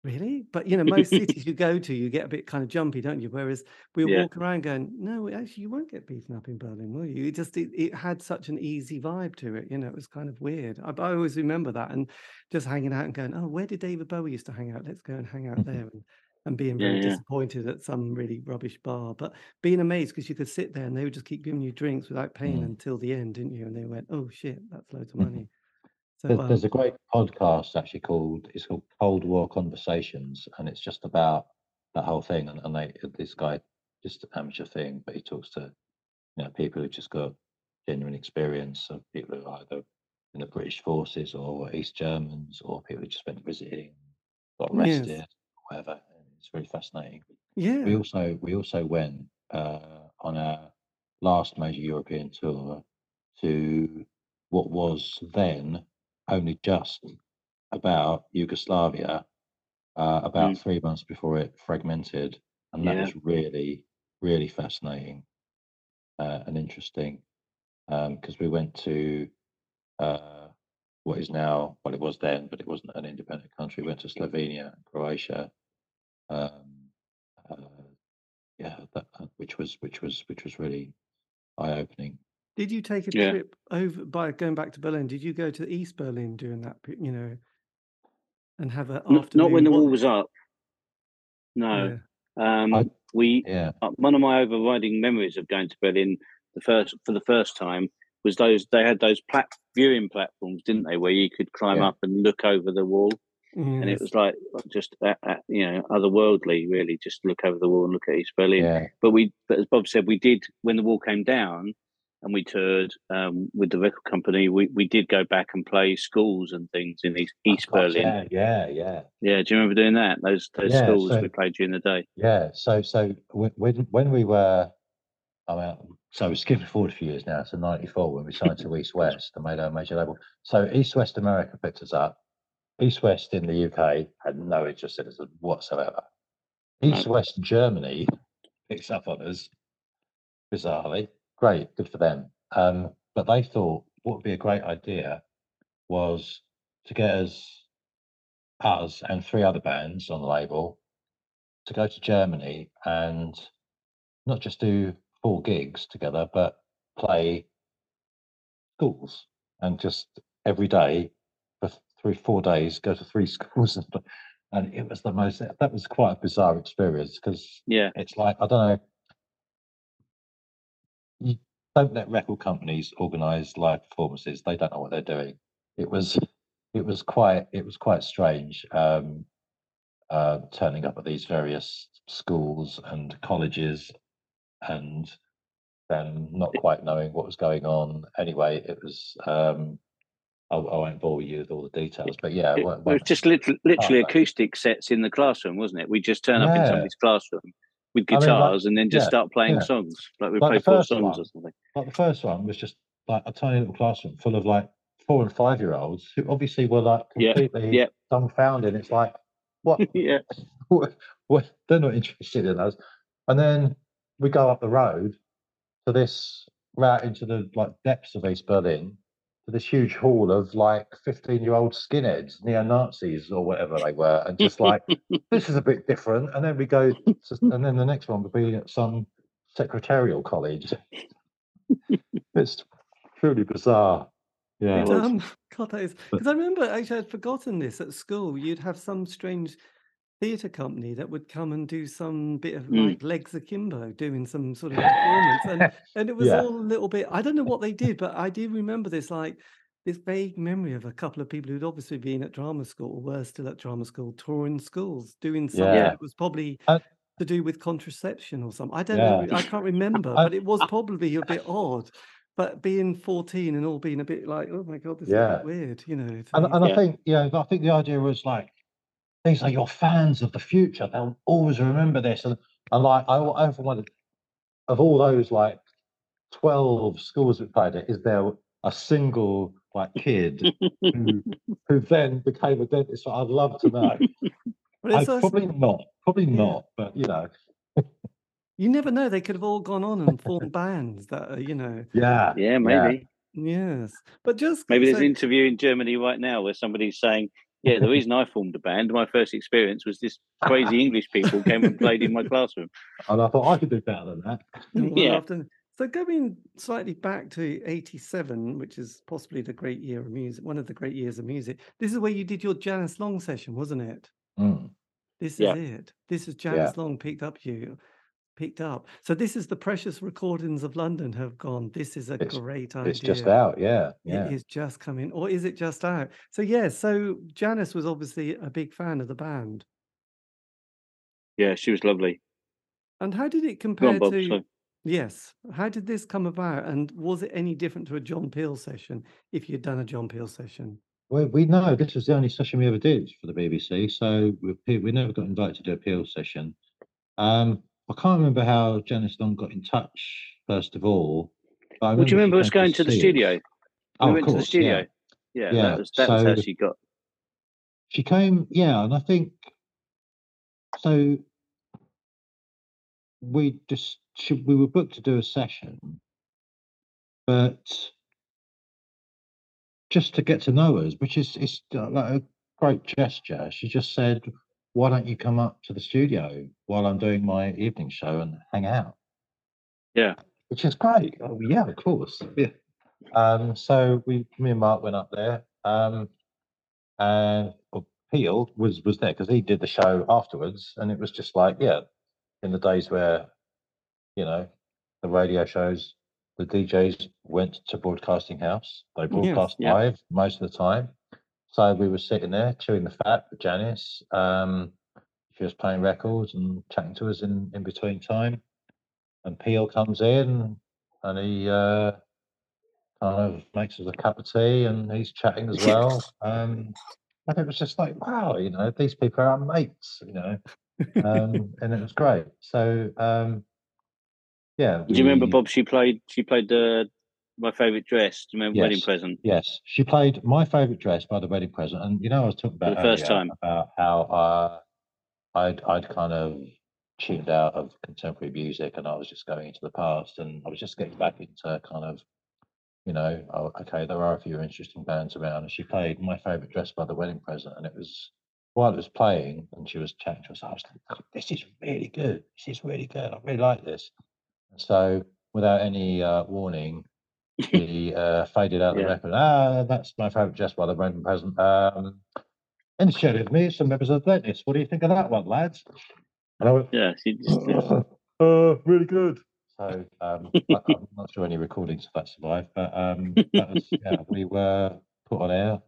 Speaker 2: Really? But you know, most cities you go to, you get a bit kind of jumpy, don't you? Whereas we
Speaker 3: Yeah.
Speaker 2: walking around going, no, actually, you won't get beaten up in Berlin, will you? It just it, it had such an easy vibe to it. You know, it was kind of weird. I, I always remember that and just hanging out and going, oh, where did David Bowie used to hang out? Let's go and hang out there. And, and being very
Speaker 3: yeah.
Speaker 2: disappointed at some really rubbish bar, but being amazed because you could sit there and they would just keep giving you drinks without paying
Speaker 4: Mm.
Speaker 2: until the end, didn't you? And they went, oh shit, that's loads of money. So
Speaker 4: There's,
Speaker 2: um,
Speaker 4: there's a great podcast actually called it's called Cold War Conversations, and it's just about that whole thing. And, and they this guy just an amateur thing, but he talks to you know people who just got genuine experience of people who are either in the British forces or East Germans or people who just went visiting, got
Speaker 2: Yes.
Speaker 4: arrested, whatever. It's very fascinating.
Speaker 2: yeah.
Speaker 4: We also we also went uh, on our last major European tour to what was then only just about Yugoslavia, uh, about
Speaker 3: Mm.
Speaker 4: three months before it fragmented, and that
Speaker 3: Yeah.
Speaker 4: was really really fascinating uh, and interesting because we went to uh, what is now well it was then, but it wasn't an independent country. We went to Slovenia, and Croatia. Um, uh, yeah, that, uh, which was which was which was really eye opening.
Speaker 2: Did you take a
Speaker 3: Yeah.
Speaker 2: trip over by going back to Berlin? Did you go to East Berlin during that, you know, and have an
Speaker 3: Not, not when the wall was up. No. Um,
Speaker 4: I-
Speaker 3: we
Speaker 4: Yeah,
Speaker 3: uh, one of my overriding memories of going to Berlin the first for the first time was those they had those plat- viewing platforms, didn't they, where you could climb
Speaker 4: Yeah.
Speaker 3: up and look over the wall, and it was like just uh, uh, you know otherworldly, really, just look over the wall and look at East Berlin.
Speaker 4: yeah,
Speaker 3: But we, but as Bob said, we did when the wall came down. And we toured um, with the record company. We, we did go back and play schools and things in East, East
Speaker 4: Of course,
Speaker 3: Berlin.
Speaker 4: Yeah, yeah, yeah,
Speaker 3: Yeah, do you remember doing that? Those those
Speaker 4: Yeah,
Speaker 3: schools
Speaker 4: so-
Speaker 3: we played during the day.
Speaker 4: yeah. So, so when when when we were, I mean, so we're skipping forward a few years now. So '94 when we signed to East West and made our major label. So East West America picked us up. East West in the UK had no interest in us whatsoever. East West Germany picks up on us bizarrely. Great, good for them. Um, but they thought what would be a great idea was to get us, us and three other bands on the label to go to Germany and not just do four gigs together, but play schools and just every day for three, four days, go to three schools. And, and it was the most, that was quite a bizarre experience because
Speaker 3: Yeah,
Speaker 4: it's like I don't know. You don't let record companies organise live performances. They don't know what they're doing. It was, it was quite, it was quite strange. Um, uh, turning up at these various schools and colleges, and then not quite knowing what was going on. Anyway, it was. Um, I, I won't bore you with all the details, but yeah,
Speaker 3: it, it was just lit- literally
Speaker 4: Oh,
Speaker 3: acoustic sets in the classroom, wasn't it? We just turn up in somebody's classroom with
Speaker 4: I mean, like-
Speaker 3: guitars and then just
Speaker 4: yeah,
Speaker 3: start playing
Speaker 4: yeah.
Speaker 3: songs. Like we
Speaker 4: Like
Speaker 3: played four songs
Speaker 4: one.
Speaker 3: or something.
Speaker 4: like the first one was just like a tiny little classroom full of like four and five year olds who obviously were like completely
Speaker 3: yeah.
Speaker 4: dumbfounded. It's like, what?
Speaker 3: yeah,
Speaker 4: what, what? They're not interested in us. And then we go up the road to this route into the like depths of East Berlin to this huge hall of like 15 year old skinheads, neo Nazis or whatever they were, and just like this is a bit different. And then we go, to, and then the next one would be at some secretarial college. it's truly bizarre. Yeah.
Speaker 2: But, um, God, that is because I remember actually I'd forgotten this at school. You'd have some strange theatre company that would come and do some bit of
Speaker 3: Mm.
Speaker 2: like legs akimbo, doing some sort of performance, and and it was
Speaker 4: Yeah.
Speaker 2: all a little bit. I don't know what they did, but I do remember this like this vague memory of a couple of people who'd obviously been at drama school, or were still at drama school, touring schools, doing something
Speaker 4: Yeah.
Speaker 2: that was probably
Speaker 4: Uh,
Speaker 2: to do with contraception or something. I don't
Speaker 4: Yeah.
Speaker 2: know. I can't remember, but it was probably a bit odd. But being 14 and all being a bit like, oh my God, this is a
Speaker 4: Yeah.
Speaker 2: bit weird, you know.
Speaker 4: And, and I think, yeah, I think the idea was like, these are your fans of the future. They'll always remember this. And, and like, I, I often wondered, of all those like 12 schools that played it, is there a single like kid who, who then became a dentist? I'd love to know.
Speaker 2: But
Speaker 4: I,
Speaker 2: it's also-
Speaker 4: probably not. Probably
Speaker 2: Yeah.
Speaker 4: not. But you know,
Speaker 2: you never know. They could have all gone on and formed bands that are, you know,
Speaker 4: yeah.
Speaker 3: yeah, maybe.
Speaker 2: yes. But just
Speaker 3: Maybe there's an interview in Germany right now where somebody's saying, "Yeah, the reason I formed a band, my first experience was this crazy English people came and played in my classroom."
Speaker 4: And I thought I could do better than that.
Speaker 2: Well,
Speaker 3: Yeah.
Speaker 2: after- so going slightly back to 87, which is possibly the great year of music, one of the great years of music. This is where you did your Janice Long session, wasn't it?
Speaker 4: Mm.
Speaker 2: This
Speaker 3: Yeah.
Speaker 2: is it. This is Janice Long picked up you, picked up. So this is the precious recordings of London have gone. This is a
Speaker 4: It's-
Speaker 2: great idea.
Speaker 4: It's just out. Yeah. Yeah.
Speaker 2: It is just coming, or is it just out? So yeah, so Janice was obviously a big fan of the band.
Speaker 3: Yeah, she was lovely.
Speaker 2: And how did it compare
Speaker 3: on, Bob.
Speaker 2: to?
Speaker 3: sorry.
Speaker 2: Yes, how did this come about? And was it any different to a John Peel session if you'd done a John Peel session?
Speaker 4: Well, we know this was the only session we ever did for the BBC, so we we never got invited to do a Peel session. Um, I can't remember how Janice Long got in touch first of all. But
Speaker 3: Well, do you remember us going to the studio? We
Speaker 4: Oh, of
Speaker 3: went to the
Speaker 4: course,
Speaker 3: studio.
Speaker 4: yeah.
Speaker 3: Yeah,
Speaker 4: Yeah,
Speaker 3: that was that was how she got.
Speaker 4: She came, yeah, and I think so. We just she, we were booked to do a session, but just to get to know us, which is is uh, like a great gesture. She just said, "Why don't you come up to the studio while I'm doing my evening show and hang out?"
Speaker 3: Yeah.
Speaker 4: which is great. Oh, yeah, of course. Yeah. Um, so we, me and Mark went up there, um, and well, Peel was was there because he did the show afterwards, and it was just like, yeah, in the days where, you know, the radio shows, the DJs went to Broadcasting House. They broadcast
Speaker 3: yeah.
Speaker 4: live most of the time. So we were sitting there chewing the fat with Janice. Um, she was playing records and chatting to us in, in between time. And Peel comes in and he uh, kind of makes us a cup of tea and he's chatting as well. Um, and it was just like, wow, you know, these people are our mates, you know um, and it was great. So um, yeah,
Speaker 3: Do you remember Bob? She played. She played the my favorite dress. Do you remember wedding present?
Speaker 4: Yes, she played my favourite dress by the wedding present, and you know I was talking about
Speaker 3: the first time.
Speaker 4: about how uh, I'd I'd kind of tuned out of contemporary music, and I was just going into the past, and I was just getting back into kind of, you know, oh, okay, there are a few interesting bands around, and she played my favourite dress by the wedding present, and it was while it was playing, and she was chatting to us, I was like, this is really good, this is really good, I really like this, and so without any uh, warning. He uh, faded out the record. Ah, that's my favourite dress by the wedding present. Um, in the studio with me, some members of the Atlantis. What do you think of that one, lads? And I went,
Speaker 3: Yeah, she just, yeah.
Speaker 4: uh, really good. So um, I, I'm not sure any recordings of that survived, but um, that was, yeah, we were put on air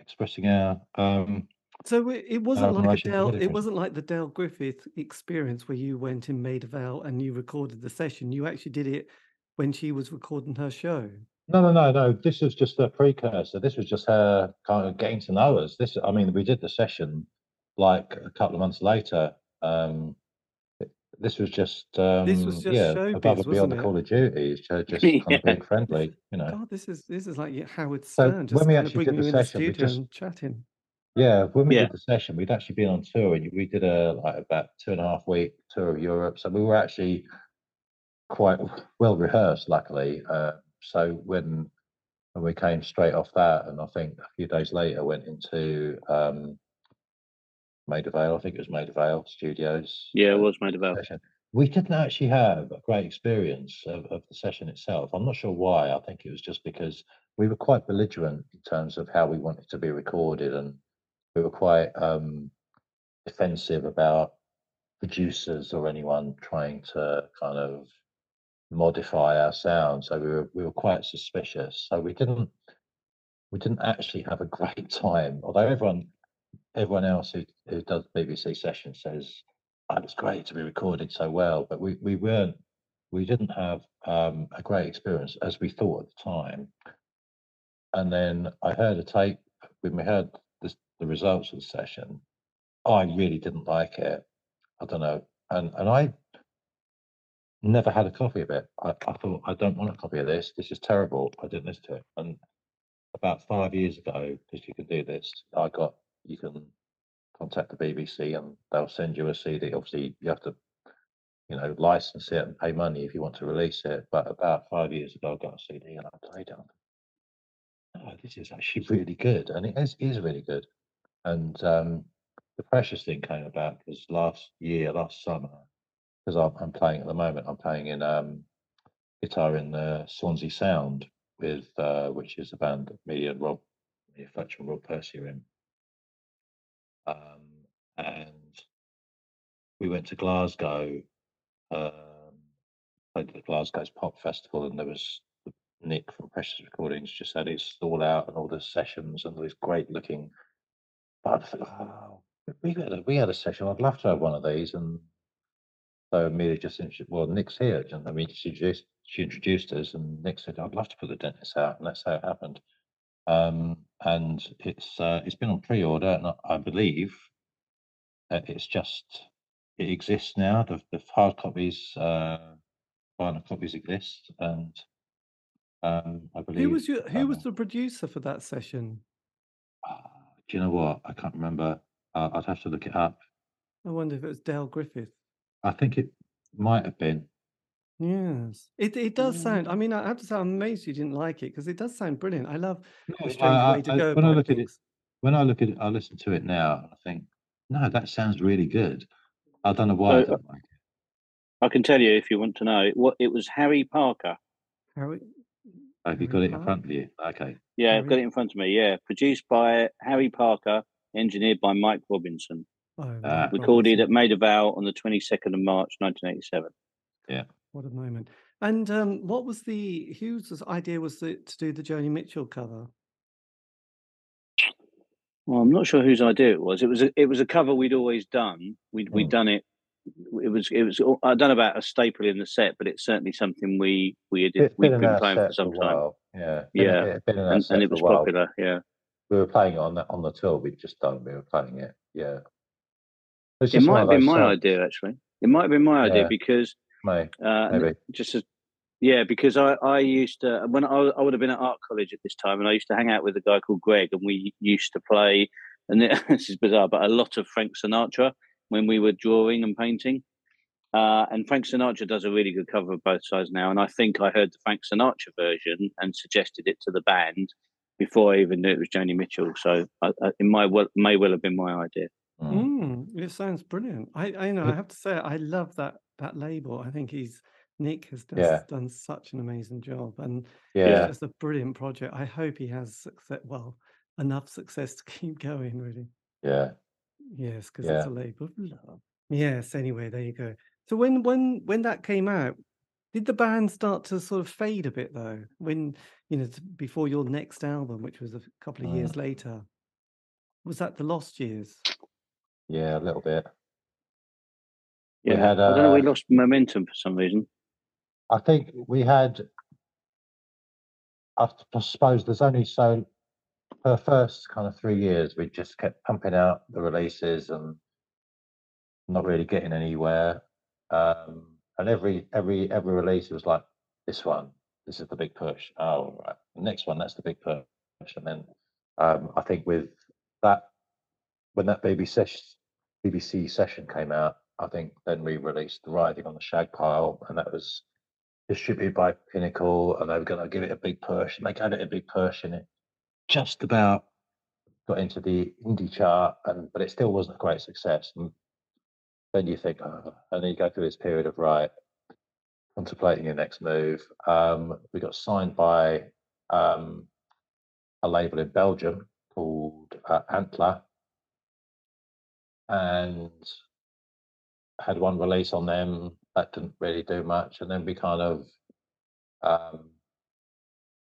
Speaker 4: expressing our. Um,
Speaker 2: So it, it wasn't like a
Speaker 4: admiration
Speaker 2: Del. It wasn't like the Del Griffin experience where you went and made a vow and you recorded the session. You actually did it when she was recording her show.
Speaker 4: no, no, no, no. This was just a precursor. This was just her kind of getting to know us. This, I mean, we did the session like a couple of months later. Um, this was just, um,
Speaker 2: was just
Speaker 4: yeah,
Speaker 2: showbiz,
Speaker 4: above and beyond the? Call of Duty. It's ju- just kind of being friendly, you know.
Speaker 2: God, this is this is like yeah, Howard
Speaker 4: So
Speaker 2: Stern, just
Speaker 4: when we
Speaker 2: kind of
Speaker 4: actually
Speaker 2: bringing
Speaker 4: did the
Speaker 2: in the
Speaker 4: session, we just-
Speaker 2: and chatting.
Speaker 4: Yeah, when we
Speaker 3: Yeah.
Speaker 4: did the session, we'd actually been on tour, and we did a like about two and a half week tour of Europe. So we were actually quite well rehearsed, luckily. Uh, so when when we came straight off that, and I think a few days later went into um, Maida Vale. I think it was Maida Vale Studios.
Speaker 3: Yeah, it
Speaker 4: uh,
Speaker 3: was Maida Vale.
Speaker 4: session. We didn't actually have a great experience of, of the session itself. I'm not sure why. I think it was just because we were quite belligerent in terms of how we wanted to be recorded, and we were quite um, defensive about producers or anyone trying to kind of modify our sound. So we were we were quite suspicious. So we didn't we didn't actually have a great time. Although everyone everyone else who, who does BBC sessions says oh, it was great to be recorded so well, but we, we weren't we didn't have um, a great experience as we thought at the time. And then I heard a tape when we heard the results of the session. I really didn't like it. I don't know, and and I never had a copy of it. I, I thought I don't want a copy of this. This is terrible. I didn't listen to it. And about five years ago, because you can do this, I got you can contact the BBC and they'll send you a CD. Obviously, you have to, you know, license it and pay money if you want to release it. But about five years ago, I got a CD and I played it. Oh, this is actually really good, and it is, is really good. And um, the precious thing came about because last year, last summer, because I'm, playing at the moment, I'm playing in um, guitar in the Swansea Sound with uh, which is a band that me and Rob, me, Fletcher and Rob Pursey are in. Um, and we went to Glasgow, um, played the Glasgow's Pop Festival, and there was Nick from Precious Recordings just had his stall out and all the sessions and all these great looking. But I thought, oh, we had a, we had a session. I'd love to have one of these, and so Amelia just introduced. Well, Nick's here, and I mean, she introduced she introduced us, and Nick said, "I'd love to put the dentist out," and that's how it happened. Um, and it's uh, it's been on pre-order, and I, I believe it's just it exists now. The, the hard copies, uh, final copies exist, and um, I believe.
Speaker 2: Who was your, who was
Speaker 4: um,
Speaker 2: the producer for that session?
Speaker 4: ah, do you know what? I can't remember. Uh, I'd have to look it up.
Speaker 2: I wonder if it was Dale Griffin.
Speaker 4: I think it might have been.
Speaker 2: Yes, it it does sound. I mean, I have to say, I'm amazed you didn't like it because it does sound brilliant. I love
Speaker 4: No,
Speaker 2: the strange
Speaker 4: I,
Speaker 2: way to
Speaker 4: I,
Speaker 2: go
Speaker 4: when I
Speaker 2: about
Speaker 4: look at it, when I look at it, I listen to it now, I think, no, that sounds really good. I don't know why I
Speaker 3: So, uh,
Speaker 4: don't like it.
Speaker 3: I can tell you if you want to know. What it was Harry Parker.
Speaker 2: Harry,
Speaker 4: Have you
Speaker 2: Harry
Speaker 4: got it in front of you? Okay.
Speaker 3: Yeah, I've got it in front of me. Yeah, produced by Harry Parker, engineered by Mike Robinson,
Speaker 2: Oh,
Speaker 4: Uh,
Speaker 3: recorded
Speaker 2: Robinson.
Speaker 3: at Maida Vale on the 22nd of March, 1987. Yeah.
Speaker 2: What a moment! And um, what was the whose idea was it to do the Joni Mitchell cover?
Speaker 3: Well, I'm not sure whose idea it was. It was a, it was a cover we'd always done. We'd we'd
Speaker 4: Hmm.
Speaker 3: done it. It was it was. I don't know about a staple in the set, but it's certainly something we we had
Speaker 4: It's
Speaker 3: we've
Speaker 4: been
Speaker 3: been playing for
Speaker 4: set for
Speaker 3: some time.
Speaker 4: while. Yeah. Been,
Speaker 3: Yeah,
Speaker 4: It's been in our
Speaker 3: and, and it was popular. Yeah,
Speaker 4: We were playing it on the on the tour we'd just done. We were playing it. Yeah. It's
Speaker 3: it might have been my
Speaker 4: songs.
Speaker 3: idea actually. It might have been my idea
Speaker 4: Yeah.
Speaker 3: because
Speaker 4: May,
Speaker 3: uh,
Speaker 4: maybe.
Speaker 3: just as yeah, because I I used to when I I would have been at art college at this time, and I used to hang out with a guy called Greg, and we used to play. And this is bizarre, but a lot of Frank Sinatra when we were drawing and painting. Uh, and Frank Sinatra does a really good cover of both sides now. And I think I heard the Frank Sinatra version and suggested it to the band before I even knew it was Joni Mitchell. So I, I, it might well, may well have been my idea.
Speaker 4: Mm.
Speaker 2: Mm, it sounds brilliant. I, I know I have to say I love that that label. I think he's Nick has just
Speaker 4: Yeah.
Speaker 2: done such an amazing job, and it's
Speaker 4: Yeah.
Speaker 2: just a brilliant project. I hope he has success. Well, enough success to keep going. Really,
Speaker 4: Yeah.
Speaker 2: yes, because it's
Speaker 4: Yeah.
Speaker 2: a label of love. Yes. Anyway, there you go. So when when when that came out, did the band start to sort of fade a bit though? When you know t- before your next album, which was a couple of
Speaker 4: Mm.
Speaker 2: years later, was that the Lost Years?
Speaker 4: Yeah. A little bit. We
Speaker 3: Yeah,
Speaker 4: had
Speaker 3: I don't know. We
Speaker 4: uh,
Speaker 3: lost momentum for some reason.
Speaker 4: I think we had. I suppose there's only so for the first kind of three years we just kept pumping out the releases and not really getting anywhere. Um, and every every every release was like this one, this is the big push. Oh, right. The next one, that's the big push. And then um, I think with that, when that BBC session, BBC session came out, I think then we released the writhing on the shag pile, and that was distributed by Pinnacle, and they were going to give it a big push, and they gave it a big push, and it just about got into the indie chart, and but it still wasn't a great success. And then you think, oh, and then you go through this period of right, contemplating your next move. Um, we got signed by um, a label in Belgium called uh, Antler, and had one release on them that didn't really do much, and then we kind of um,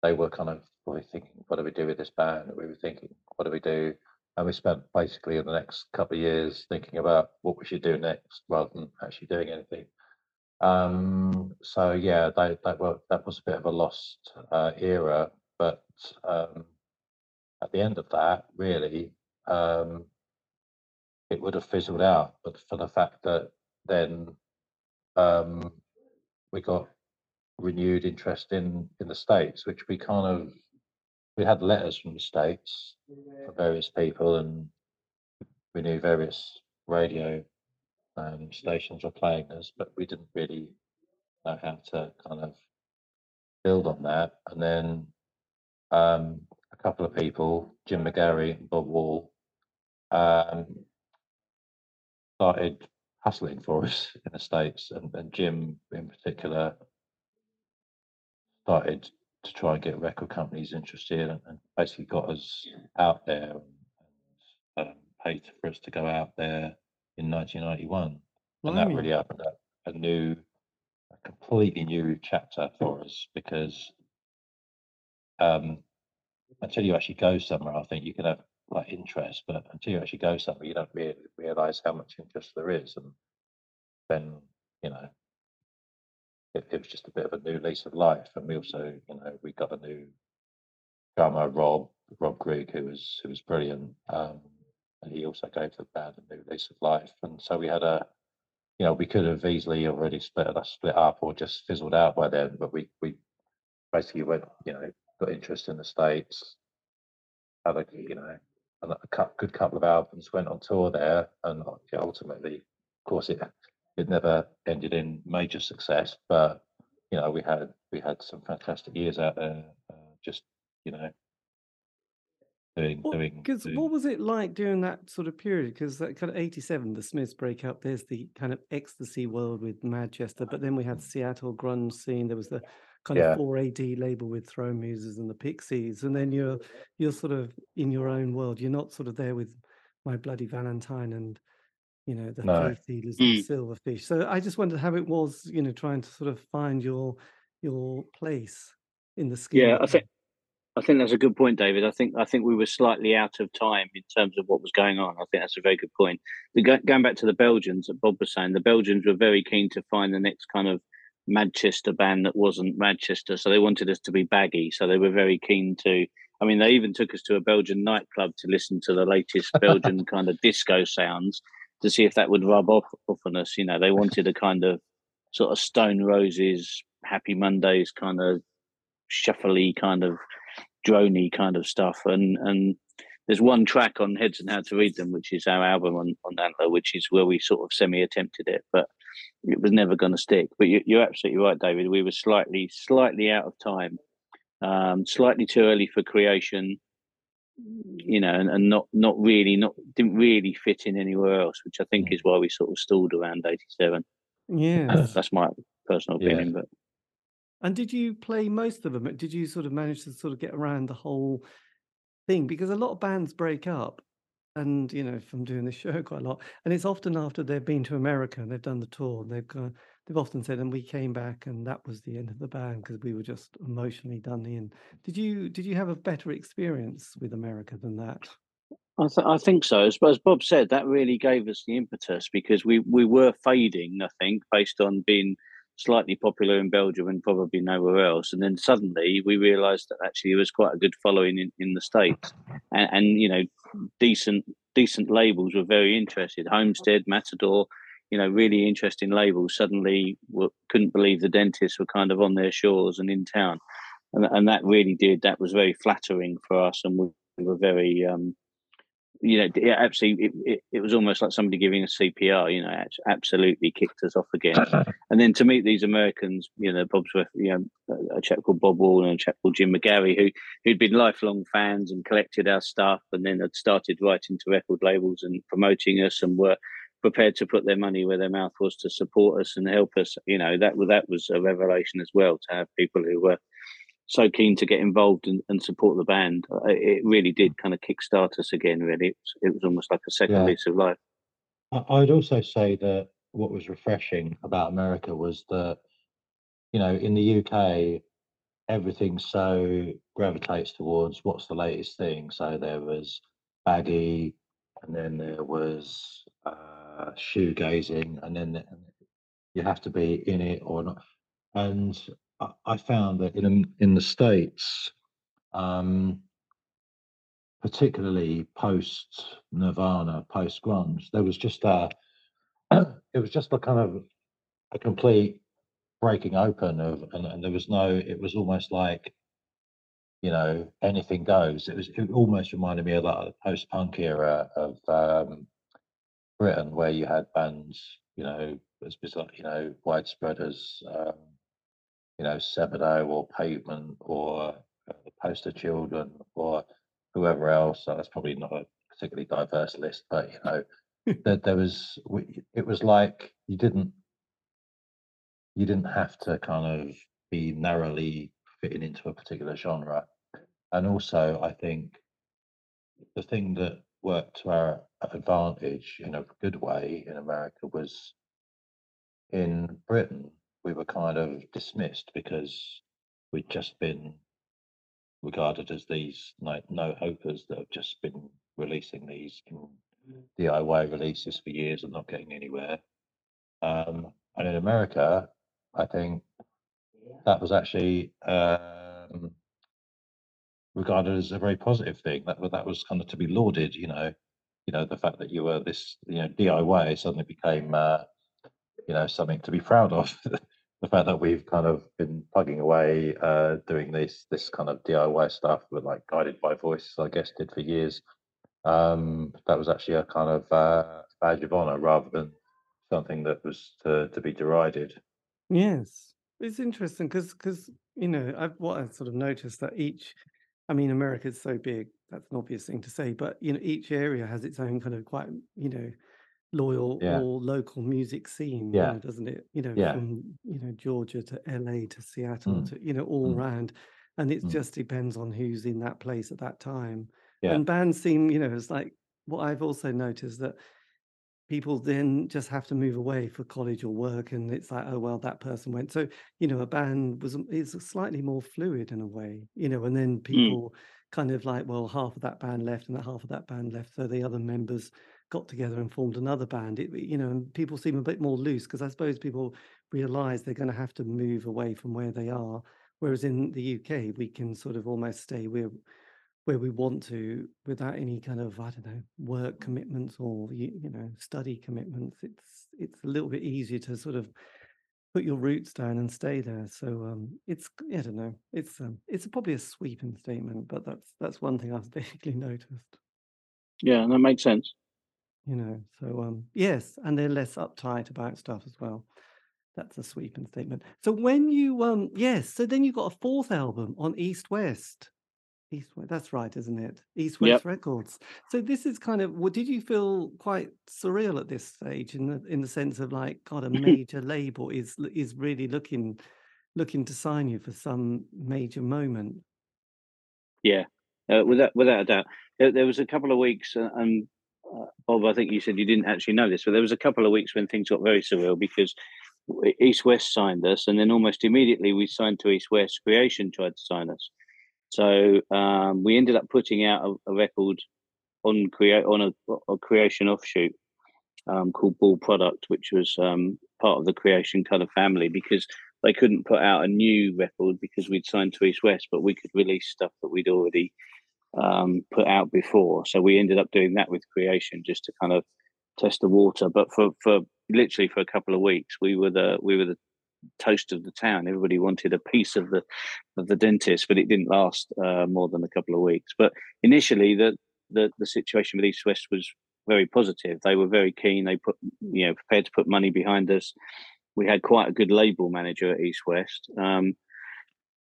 Speaker 4: they were kind of probably thinking, what do we do with this band? we were thinking, what do we do? And we spent basically in the next couple of years thinking about what we should do next rather than actually doing anything. Um, so yeah, that that, were, that was a bit of a lost uh, era, but um, at the end of that, really, um, it would have fizzled out. But for the fact that then um, we got renewed interest in in the states, which we kind of we had letters from the states for various people, and we knew various radio um, stations were playing us, but we didn't really know how to kind of build on that. And then um, a couple of people, Jim McGarry and Bob Wall, um, started hustling for us in the States. And, and Jim, in particular, started to try and get record companies interested and, and basically got us out there and, and um, paid for us to go out there in 1991. and that really opened up a new, a completely new chapter for us because um, until you actually go somewhere, I think you can have like interest, but until you actually go somewhere, you don't really realize how much interest there is. And then, you know, it, it was just a bit of a new lease of life. And we also, you know, we got a new drummer, Rob, Rob Grigg, who was who was brilliant. Um, and he also gave the band a new lease of life. And so we had a, you know, we could have easily already split split up or just fizzled out by then, but we we basically went, you know, got interest in the states, a you know a good couple of albums, went on tour there, and ultimately, of course, it it never ended in major success, but you know we had we had some fantastic years out there. Uh, just you know, doing
Speaker 2: What,
Speaker 4: doing
Speaker 2: because what was it like during that sort of period? Because that kind of 87, the Smiths break up, there's the kind of ecstasy world with Manchester, but then we had Seattle grunge scene. There was the kind of
Speaker 4: Yeah,
Speaker 2: 4AD label with Throwing Muses and the Pixies. And then you're you're sort of in your own world. You're not sort of there with My Bloody Valentine and, you know, the
Speaker 4: no,
Speaker 2: Faith Healers and
Speaker 3: Mm.
Speaker 2: Silverfish. So I just wondered how it was, you know, trying to sort of find your your place in the scheme
Speaker 3: Yeah, I think. I think that's a good point, David. I think I think we were slightly out of time in terms of what was going on. I think that's a very good point. The, going back to the Belgians, that Bob was saying, the Belgians were very keen to find the next kind of Manchester band that wasn't Manchester, so they wanted us to be baggy. So they were very keen to. I mean, they even took us to a Belgian nightclub to listen to the latest Belgian kind of disco sounds to see if that would rub off, off on us. You know, they wanted a kind of sort of Stone Roses, Happy Mondays kind of shuffly kind of drony kind of stuff. And and there's one track on Heads and How to Read Them, which is our album on, on Antler, which is where we sort of semi attempted it, but it was never going to stick. But you, you're absolutely right, David. We were slightly slightly out of time, um, slightly too early for creation. You know, and, and not not really not didn't really fit in anywhere else, which I think
Speaker 4: Mm.
Speaker 3: is why we sort of stalled around '87.
Speaker 2: Yes.
Speaker 3: That's my personal
Speaker 4: yeah.
Speaker 3: opinion, but
Speaker 2: And did you play most of them? Did you sort of manage to sort of get around the whole thing? Because a lot of bands break up, and you know, from doing this show quite a lot, and it's often after they've been to America and they've done the tour, and they've gone, they've often said, and we came back, and that was the end of the band because we were just emotionally done in. Did you did you have a better experience with America than that?
Speaker 3: I, th- I think so. As, as Bob said, that really gave us the impetus because we, we were fading, I think, based on being slightly popular in Belgium and probably nowhere else. And then suddenly we realised that actually there was quite a good following in, in the States. And, and, you know, decent decent labels were very interested. Homestead, Matador, you know, really interesting labels suddenly were, couldn't believe the dentists were kind of on their shores and in town. And, and that really did, that was very flattering for us. And we, we were very, um, you know, it absolutely, it, it, it, was almost like somebody giving a CPR. You know, absolutely kicked us off again. and then to meet these Americans, you know, Bob's, you know, a chap called Bob Wall and a chap called Jim McGarry, who who'd been lifelong fans and collected our stuff, and then had started writing to record labels and promoting us, and were prepared to put their money where their mouth was to support us and help us. You know, that that was a revelation as well to have people who were so keen to get involved and, and support the band. Uh, it really did kind of kickstart us again. Really, it was, it was almost like a second yeah. lease of life.
Speaker 4: I'd also say that what was refreshing about America was that, you know, in the UK, everything so gravitates towards what's the latest thing. So there was baggy, and then there was uh, shoegazing, and then you have to be in it or not. And I found that in in the states, um, particularly post Nirvana, post grunge, there was just a it was just a kind of a complete breaking open of, and, and there was no. It was almost like you know anything goes. It was it almost reminded me of that post punk era of um, Britain, where you had bands, you know, as you know, widespread as um, you know, Sebadoh or Pavement or uh, the Poster Children or whoever else. So that's probably not a particularly diverse list, but you know, there, there was it was like you didn't you didn't have to kind of be narrowly fitting into a particular genre. And also, I think the thing that worked to our advantage in a good way in America was in Britain we were kind of dismissed because we'd just been regarded as these no, no hopers that have just been releasing these DIY releases for years and not getting anywhere. Um, and in America, I think that was actually um, regarded as a very positive thing. That that was kind of to be lauded. You know, you know the fact that you were this you know DIY suddenly became uh, you know something to be proud of. the fact that we've kind of been plugging away, uh, doing this this kind of DIY stuff with like guided by voice, I guess, did for years. Um, that was actually a kind of uh, badge of honor rather than something that was to, to be derided.
Speaker 2: Yes, it's interesting because because you know I've what I've sort of noticed that each, I mean, America's so big. That's an obvious thing to say, but you know, each area has its own kind of quite you know loyal yeah. or local music scene, yeah. You know, doesn't it? You know, yeah. from you know Georgia to LA to Seattle mm. to you know all mm. around, and it mm. just depends on who's in that place at that time. Yeah. And bands seem, you know, it's like what I've also noticed that people then just have to move away for college or work, and it's like, oh well, that person went. So you know, a band was is slightly more fluid in a way, you know, and then mm. people kind of like, well, half of that band left and half of that band left, so the other members got together and formed another band. It, you know, and people seem a bit more loose because I suppose people realize they're going to have to move away from where they are. Whereas in the UK, we can sort of almost stay where where we want to without any kind of I don't know work commitments or you, you know study commitments. It's it's a little bit easier to sort of put your roots down and stay there. So um, it's I don't know. It's um, it's probably a sweeping statement, but that's that's one thing I've basically noticed.
Speaker 3: Yeah, that makes sense
Speaker 2: you know so um yes and they're less uptight about stuff as well. That's a sweeping statement. So when you um yes so then you got a fourth album on east west. East west that's right isn't it? East west yep. records. So this is kind of what did you feel quite surreal at this stage in the in the sense of like god a major label is is really looking looking to sign you for some major moment?
Speaker 3: Yeah. Uh, without without a doubt. There, there was a couple of weeks uh, and Bob, I think you said you didn't actually know this, but there was a couple of weeks when things got very surreal because East West signed us, and then almost immediately we signed to East West. Creation tried to sign us, so um, we ended up putting out a, a record on create on a, a, creation offshoot um, called Ball Product, which was um, part of the creation kind of family because they couldn't put out a new record because we'd signed to East West, but we could release stuff that we'd already um, put out before. So we ended up doing that with creation just to kind of test the water. But for for literally for a couple of weeks, we were the we were the toast of the town. Everybody wanted a piece of the of the dentist, but it didn't last uh, more than a couple of weeks. But initially, the the the situation with East West was very positive. They were very keen. They put you know prepared to put money behind us. We had quite a good label manager at East West. Um,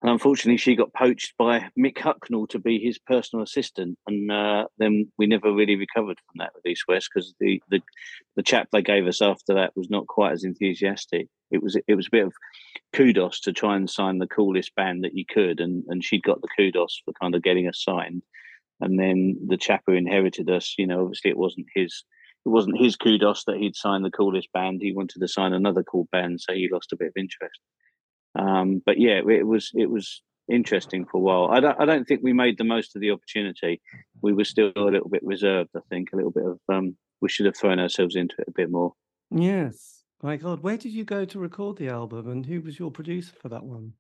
Speaker 3: and unfortunately, she got poached by Mick Hucknall to be his personal assistant, and uh, then we never really recovered from that with East West because the, the the chap they gave us after that was not quite as enthusiastic. It was it was a bit of kudos to try and sign the coolest band that you could, and and she'd got the kudos for kind of getting us signed. And then the chap who inherited us, you know, obviously it wasn't his it wasn't his kudos that he'd signed the coolest band. He wanted to sign another cool band, so he lost a bit of interest. Um, but yeah, it was it was interesting for a while. I don't I don't think we made the most of the opportunity. We were still a little bit reserved. I think a little bit of um, we should have thrown ourselves into it a bit more.
Speaker 2: Yes. My God, where did you go to record the album, and who was your producer for that one?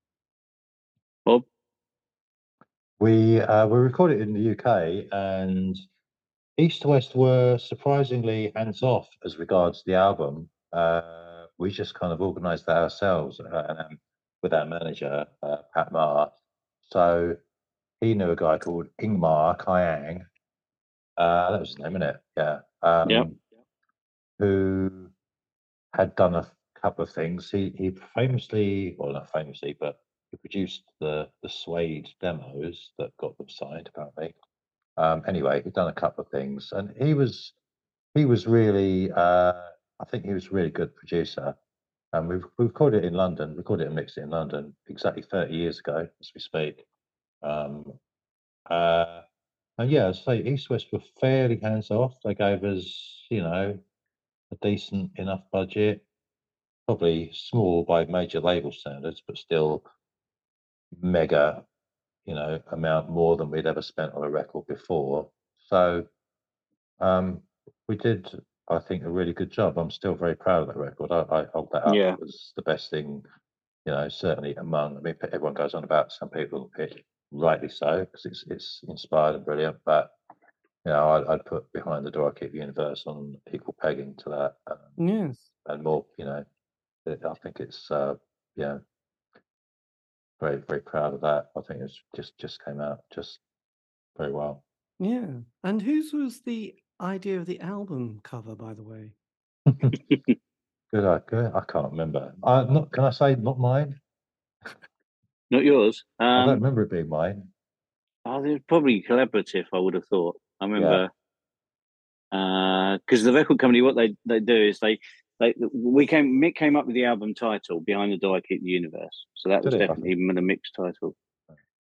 Speaker 3: Bob,
Speaker 4: We uh, we recorded in the UK, and East to West were surprisingly hands off as regards the album. Uh, we just kind of organised that ourselves, uh, and um, with our manager uh, Pat Marr. So he knew a guy called Ingmar Kyang. Uh, that was his name, isn't it? Yeah. Um,
Speaker 3: Yep.
Speaker 4: Who had done a couple of things. He he famously, well, not famously, but he produced the the Suede demos that got them signed. Apparently. Um, anyway, he'd done a couple of things, and he was he was really. Uh, I think he was a really good producer. And we've, we recorded it in London, recorded it and mixed it in London exactly 30 years ago as we speak. Um, uh, and yeah, I'd say East West were fairly hands off. They gave us, you know, a decent enough budget, probably small by major label standards, but still mega, you know, amount more than we'd ever spent on a record before. So um, we did, I think, a really good job. I'm still very proud of that record. I, I hold that up
Speaker 3: Yeah.
Speaker 4: as the best thing, you know, certainly among. I mean, everyone goes on about some people on the pitch, rightly so, because it's it's inspired and brilliant. But you know, I'd, I'd put behind the door, I keep universe on equal pegging to that, um,
Speaker 2: Yes.
Speaker 4: and more. You know, it- I think it's uh, yeah, very very proud of that. I think it's just just came out just very well.
Speaker 2: Yeah. And whose was the idea of the album cover, by the way?
Speaker 4: Good, I good. I can't remember. Uh, not can I say not mine?
Speaker 3: not yours.
Speaker 4: I don't
Speaker 3: Um,
Speaker 4: remember it being mine.
Speaker 3: oh, it was probably collaborative. I would have thought. I remember because the record company, what they they do is they they we came Mick came up with the album title behind the door I keep the universe. So that was
Speaker 4: it?
Speaker 3: definitely even a mixed title.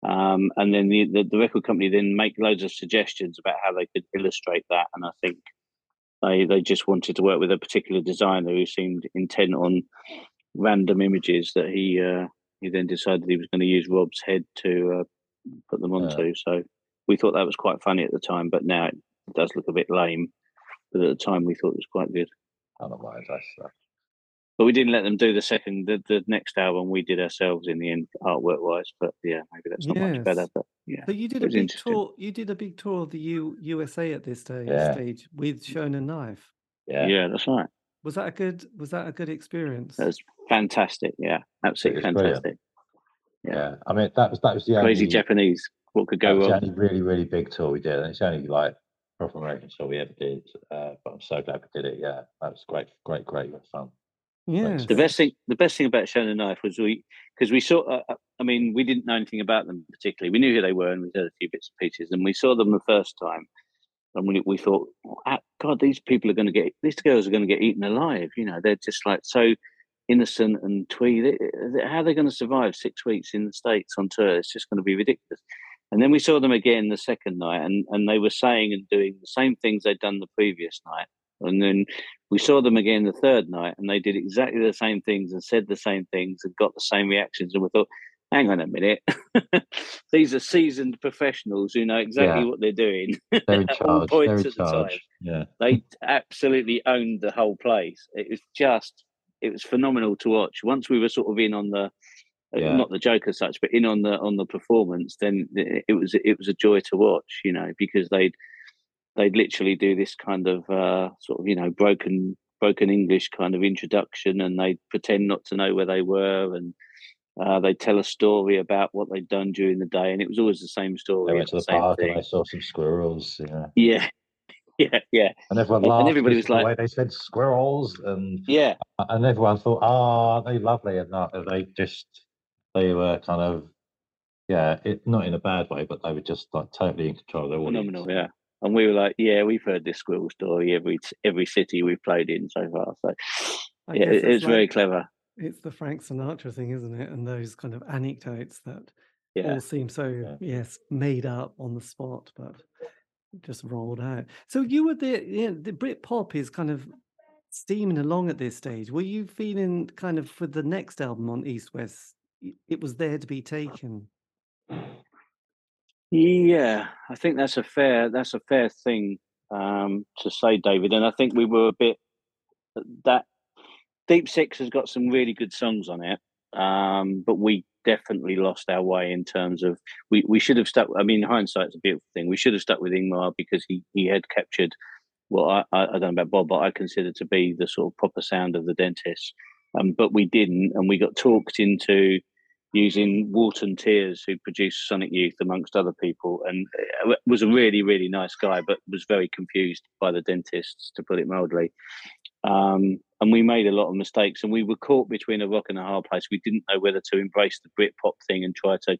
Speaker 3: Um, and then the, the the record company then make loads of suggestions about how they could illustrate that. And I think they they just wanted to work with a particular designer who seemed intent on random images that he uh, he then decided he was going to use Rob's head to uh, put them
Speaker 4: Yeah.
Speaker 3: onto. So we thought that was quite funny at the time, but now it does look a bit lame. But at the time, we thought it was quite good.
Speaker 4: I don't mind that stuff.
Speaker 3: But we didn't let them do the second, the, the next album. We did ourselves in the end, artwork wise. But yeah, maybe that's not much better. But yeah,
Speaker 2: but you did a big tour. You did a big tour of the U, USA at this stage,
Speaker 4: Yeah.
Speaker 2: stage with Shonen Knife.
Speaker 4: Yeah,
Speaker 3: yeah, that's right.
Speaker 2: Was that a good? Was that a good experience?
Speaker 3: That was fantastic. Yeah, absolutely
Speaker 4: It was brilliant.
Speaker 3: fantastic.
Speaker 4: yeah.
Speaker 3: yeah.
Speaker 4: I mean, that was that was the
Speaker 3: Crazy
Speaker 4: only
Speaker 3: Japanese. What could go
Speaker 4: was the
Speaker 3: wrong?
Speaker 4: only really really big tour we did, and it's only like proper American tour we ever did. Uh, but I'm so glad we did it. Yeah, that was great, great, great fun.
Speaker 2: Yes.
Speaker 3: The best thing, the best thing about Shonen Knife was we, because we saw. Uh, uh, I mean, we didn't know anything about them particularly. We knew who they were, and we heard a few bits and pieces. And we saw them the first time, and we we thought, "Ah, God, these people are going to get these girls are going to get eaten alive. You know, they're just like so innocent and twee. They- they- How are they going to survive six weeks in the states on tour? It's just going to be ridiculous. And then we saw them again the second night, and and they were saying and doing the same things they'd done the previous night. And then we saw them again the third night, and they did exactly the same things and said the same things and got the same reactions. And we thought, hang on a minute, these are seasoned professionals who know exactly
Speaker 4: Yeah.
Speaker 3: what they're doing.
Speaker 4: They're in
Speaker 3: At all.
Speaker 4: They're
Speaker 3: points
Speaker 4: in
Speaker 3: at the time.
Speaker 4: Yeah,
Speaker 3: They absolutely owned the whole place. It was just, it was phenomenal to watch. Once we were sort of in on the, uh,
Speaker 4: Yeah.
Speaker 3: not the joke as such, but in on the on the performance, then it it was it was a joy to watch. You know, because they'd they'd literally do this kind of uh, sort of you know broken broken English kind of introduction, and they'd pretend not to know where they were, and Uh, they tell a story about what they'd done during the day, and it was always the same story.
Speaker 4: They went to the,
Speaker 3: the
Speaker 4: park and they saw some squirrels. Yeah,
Speaker 3: Yeah, yeah, yeah,
Speaker 4: and everyone laughed.
Speaker 3: And
Speaker 4: everybody
Speaker 3: was
Speaker 4: the
Speaker 3: like-
Speaker 4: way they said squirrels, and
Speaker 3: yeah.
Speaker 4: and everyone thought, "Ah, aren't they lovely?" And that, they just they were kind of yeah, it not in a bad way, but they were just like totally in control of their audience.
Speaker 3: phenomenal. Yeah, and we were like, yeah, we've heard this squirrel story every every city we've played in so far. So
Speaker 2: I
Speaker 3: yeah, it, it's very clever.
Speaker 2: It's the Frank Sinatra thing, isn't it? And those kind of anecdotes that
Speaker 3: Yeah,
Speaker 2: all seem so
Speaker 4: Yeah.
Speaker 2: yes made up on the spot, but just rolled out. So you were the yeah the Brit pop is kind of steaming along at this stage. Were you feeling kind of for the next album on East West? It was there to be taken.
Speaker 3: Yeah. I think that's a fair that's a fair thing um, to say, David. And I think we were a bit that Deep Six has got some really good songs on it, um, but we definitely lost our way in terms of we, we should have stuck. I mean, hindsight's a beautiful thing. We should have stuck with Ingmar because he he had captured what I, I, I don't know about Bob, but I consider to be the sort of proper sound of the dentist. Um, but we didn't, and we got talked into using Wharton Tiers, who produced Sonic Youth amongst other people, and uh, was a really really nice guy, but was very confused by the dentists, to put it mildly. Um, and we made a lot of mistakes, and we were caught between a rock and a hard place. We didn't know whether to embrace the Britpop thing and try to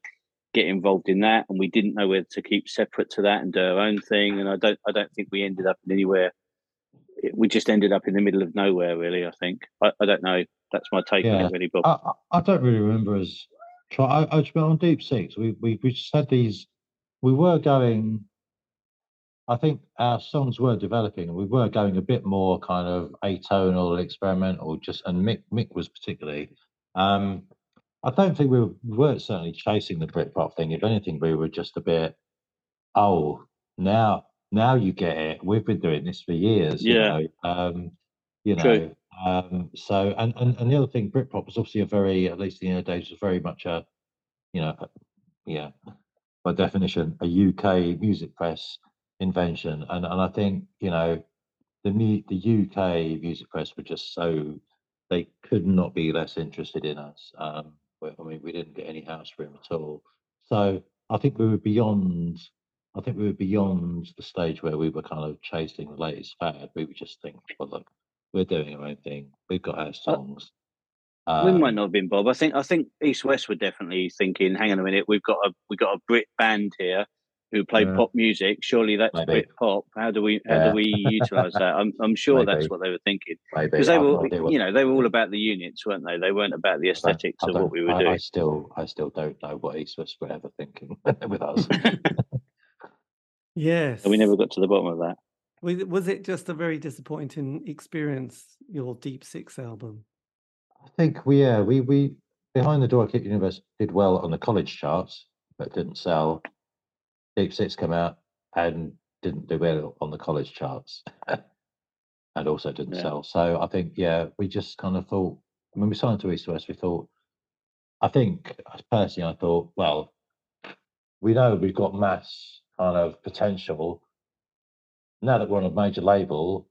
Speaker 3: get involved in that, and we didn't know whether to keep separate to that and do our own thing. And I don't, I don't think we ended up in anywhere. We just ended up in the middle of nowhere, really. I think. I, I don't know. That's my take on it, really, Bob.
Speaker 4: I, I- I don't really remember us try. I, I on Deep Six. We we we just had these. We were going. I think our songs were developing, and we were going a bit more kind of atonal, experimental. Just and Mick Mick was particularly. Um, I don't think we were, we certainly chasing the Britpop thing. If anything, we were just a bit. Oh, now now you get it. We've been doing this for years. you
Speaker 3: Yeah.
Speaker 4: know, Um, you know.
Speaker 3: True.
Speaker 4: Um, so and, and and the other thing, Britpop was obviously a very, at least in the early days, was very much a, you know, a- yeah, by definition, a UK music press invention. And and I think you know, the the UK music press were just so they could not be less interested in us. Um, I mean, we didn't get any house room at all. So I think we were beyond. I think we were beyond the stage where we were kind of chasing the latest fad. We were just thinking, well, look, we're doing our own thing. We've got our songs.
Speaker 3: we might
Speaker 4: Um,
Speaker 3: not have been Bob. I think I think East West were definitely thinking, hang on a minute, we've got a we got a Brit band here who play
Speaker 4: Yeah.
Speaker 3: pop music. Surely that's
Speaker 4: Maybe.
Speaker 3: Brit pop. How do we how
Speaker 4: Yeah.
Speaker 3: do we utilize that? I'm I'm sure that's what they were thinking
Speaker 4: maybe
Speaker 3: because they
Speaker 4: no
Speaker 3: were you know they were all about the units, weren't they? They weren't about the aesthetics of what we were
Speaker 4: I, I
Speaker 3: doing.
Speaker 4: still, I still don't know what East West were ever thinking with us.
Speaker 2: Yes.
Speaker 3: we never got to the bottom of that.
Speaker 2: Was it, just a very disappointing experience? Your Deep Six album.
Speaker 4: I think we, yeah, we, we behind the door Kick Universe did well on the college charts, but didn't sell. Deep Six come out and didn't do well on the college charts, and also didn't
Speaker 3: Yeah.
Speaker 4: sell. So I think, yeah, we just kind of thought when we signed to East West, we thought, I think uh, personally, I thought, well, we know we've got mass kind of potential. Now that we're on a major label,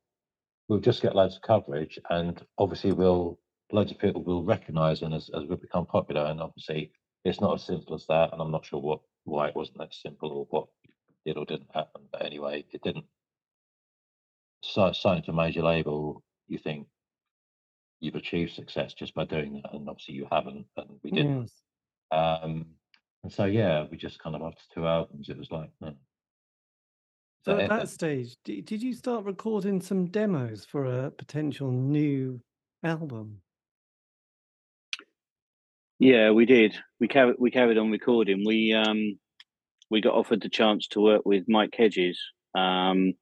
Speaker 4: we'll just get loads of coverage, and obviously, we'll loads of people will recognise and as, as we become popular. And obviously, it's not as simple as that. And I'm not sure what why it wasn't that simple or what did or didn't happen. But anyway, it didn't. So signing to a major label, you think you've achieved success just by doing that, and obviously you haven't, and we didn't.
Speaker 2: Yes.
Speaker 4: Um, and so yeah, we just kind of after two albums, it was like, hmm.
Speaker 2: So at that stage, did, you start recording some demos for a potential new album?
Speaker 3: Yeah, we did. We carried we carried on recording. We um we got offered the chance to work with Mike Hedges. Um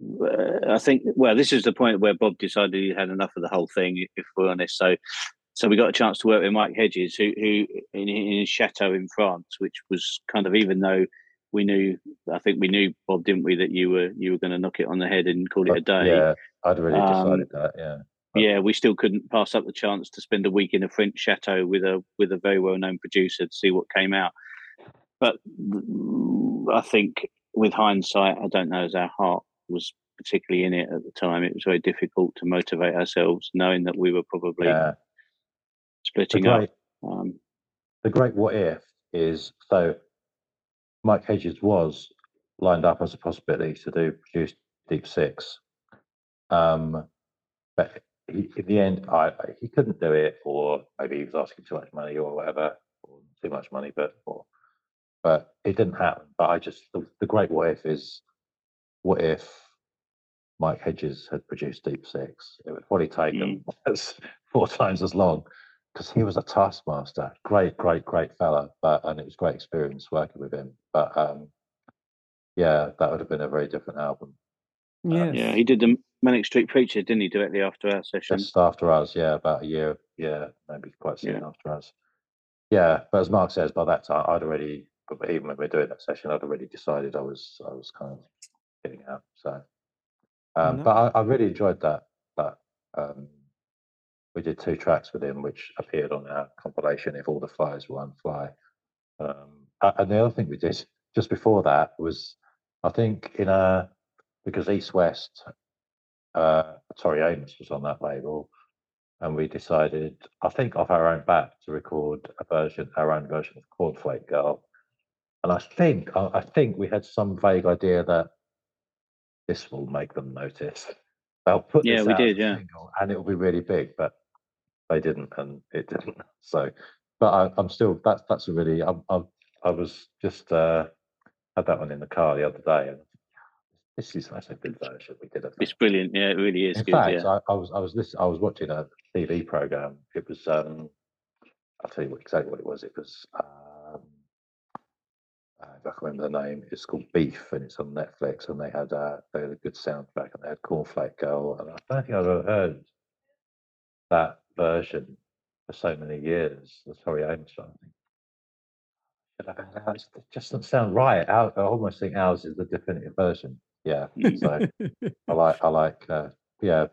Speaker 3: uh, I think well, this is the point where Bob decided he had enough of the whole thing, if we're honest. So so we got a chance to work with Mike Hedges, who who in, in his chateau in France, which was kind of even though we knew I think we knew Bob, didn't we, that you were you were going to knock it on the head and call it a day
Speaker 4: Yeah, I'd already
Speaker 3: Um,
Speaker 4: decided that. Yeah, But-
Speaker 3: yeah, we still couldn't pass up the chance to spend a week in a French chateau with a with a very well known producer to see what came out. But I think with hindsight, I don't know as our heart was particularly in it at the time. It was very difficult to motivate ourselves, knowing that we were probably
Speaker 4: yeah. The
Speaker 3: splitting up. Um,
Speaker 4: the great what if is so Mike Hedges was lined up as a possibility to do produce Deep Six, um, but he, in the end, I, he couldn't do it, or maybe he was asking too much money, or whatever, or too much money, but or, but it didn't happen. But I just the, the great what if is what if Mike Hedges had produced Deep Six? It would probably take him mm. four times as long because he was a taskmaster. Great, great, great fella, but and it was great experience working with him. But um, yeah, that would have been a very different album.
Speaker 3: Yeah, yeah, he did the Manic Street Preacher, didn't he? Directly after our session.
Speaker 4: Just after us, yeah, about a year, yeah, maybe quite soon yeah. after us. Yeah, but as Mark says, by that time I'd already, even when we were doing that session, I'd already decided I was, I was kind of getting out. So, um, no. but I, I, really enjoyed that. That um, we did two tracks with him, which appeared on our compilation. If all the flies were on Fire. um, and the other thing we did just before that was, I think in a because East West, uh, Tori Amos was on that label, and we decided, I think, off our own back to record a version, our own version of Cornflake Girl. And I think, I think we had some vague idea that this will make them notice. They'll put
Speaker 3: yeah, we did, yeah,
Speaker 4: single, and it will be really big, but they didn't, and it didn't. So, but I, am still that's that's a really I, I, I was just uh, had that one in the car the other day, and this is such a good version we did. Of
Speaker 3: It's brilliant. Yeah, it really is.
Speaker 4: In
Speaker 3: good,
Speaker 4: fact,
Speaker 3: yeah.
Speaker 4: I, I, was I was this I was watching a TV program. It was um, I'll tell you what, exactly what it was. It was um, if I can remember the name, it's called Beef, and it's on Netflix. And they had uh, they had a good soundtrack, and they had Cornflake Girl, and I don't think I've ever heard that version for so many years. That's The Tori Amos one. It just doesn't sound right. I almost think ours is the definitive version. Yeah. So I like I like uh, yeah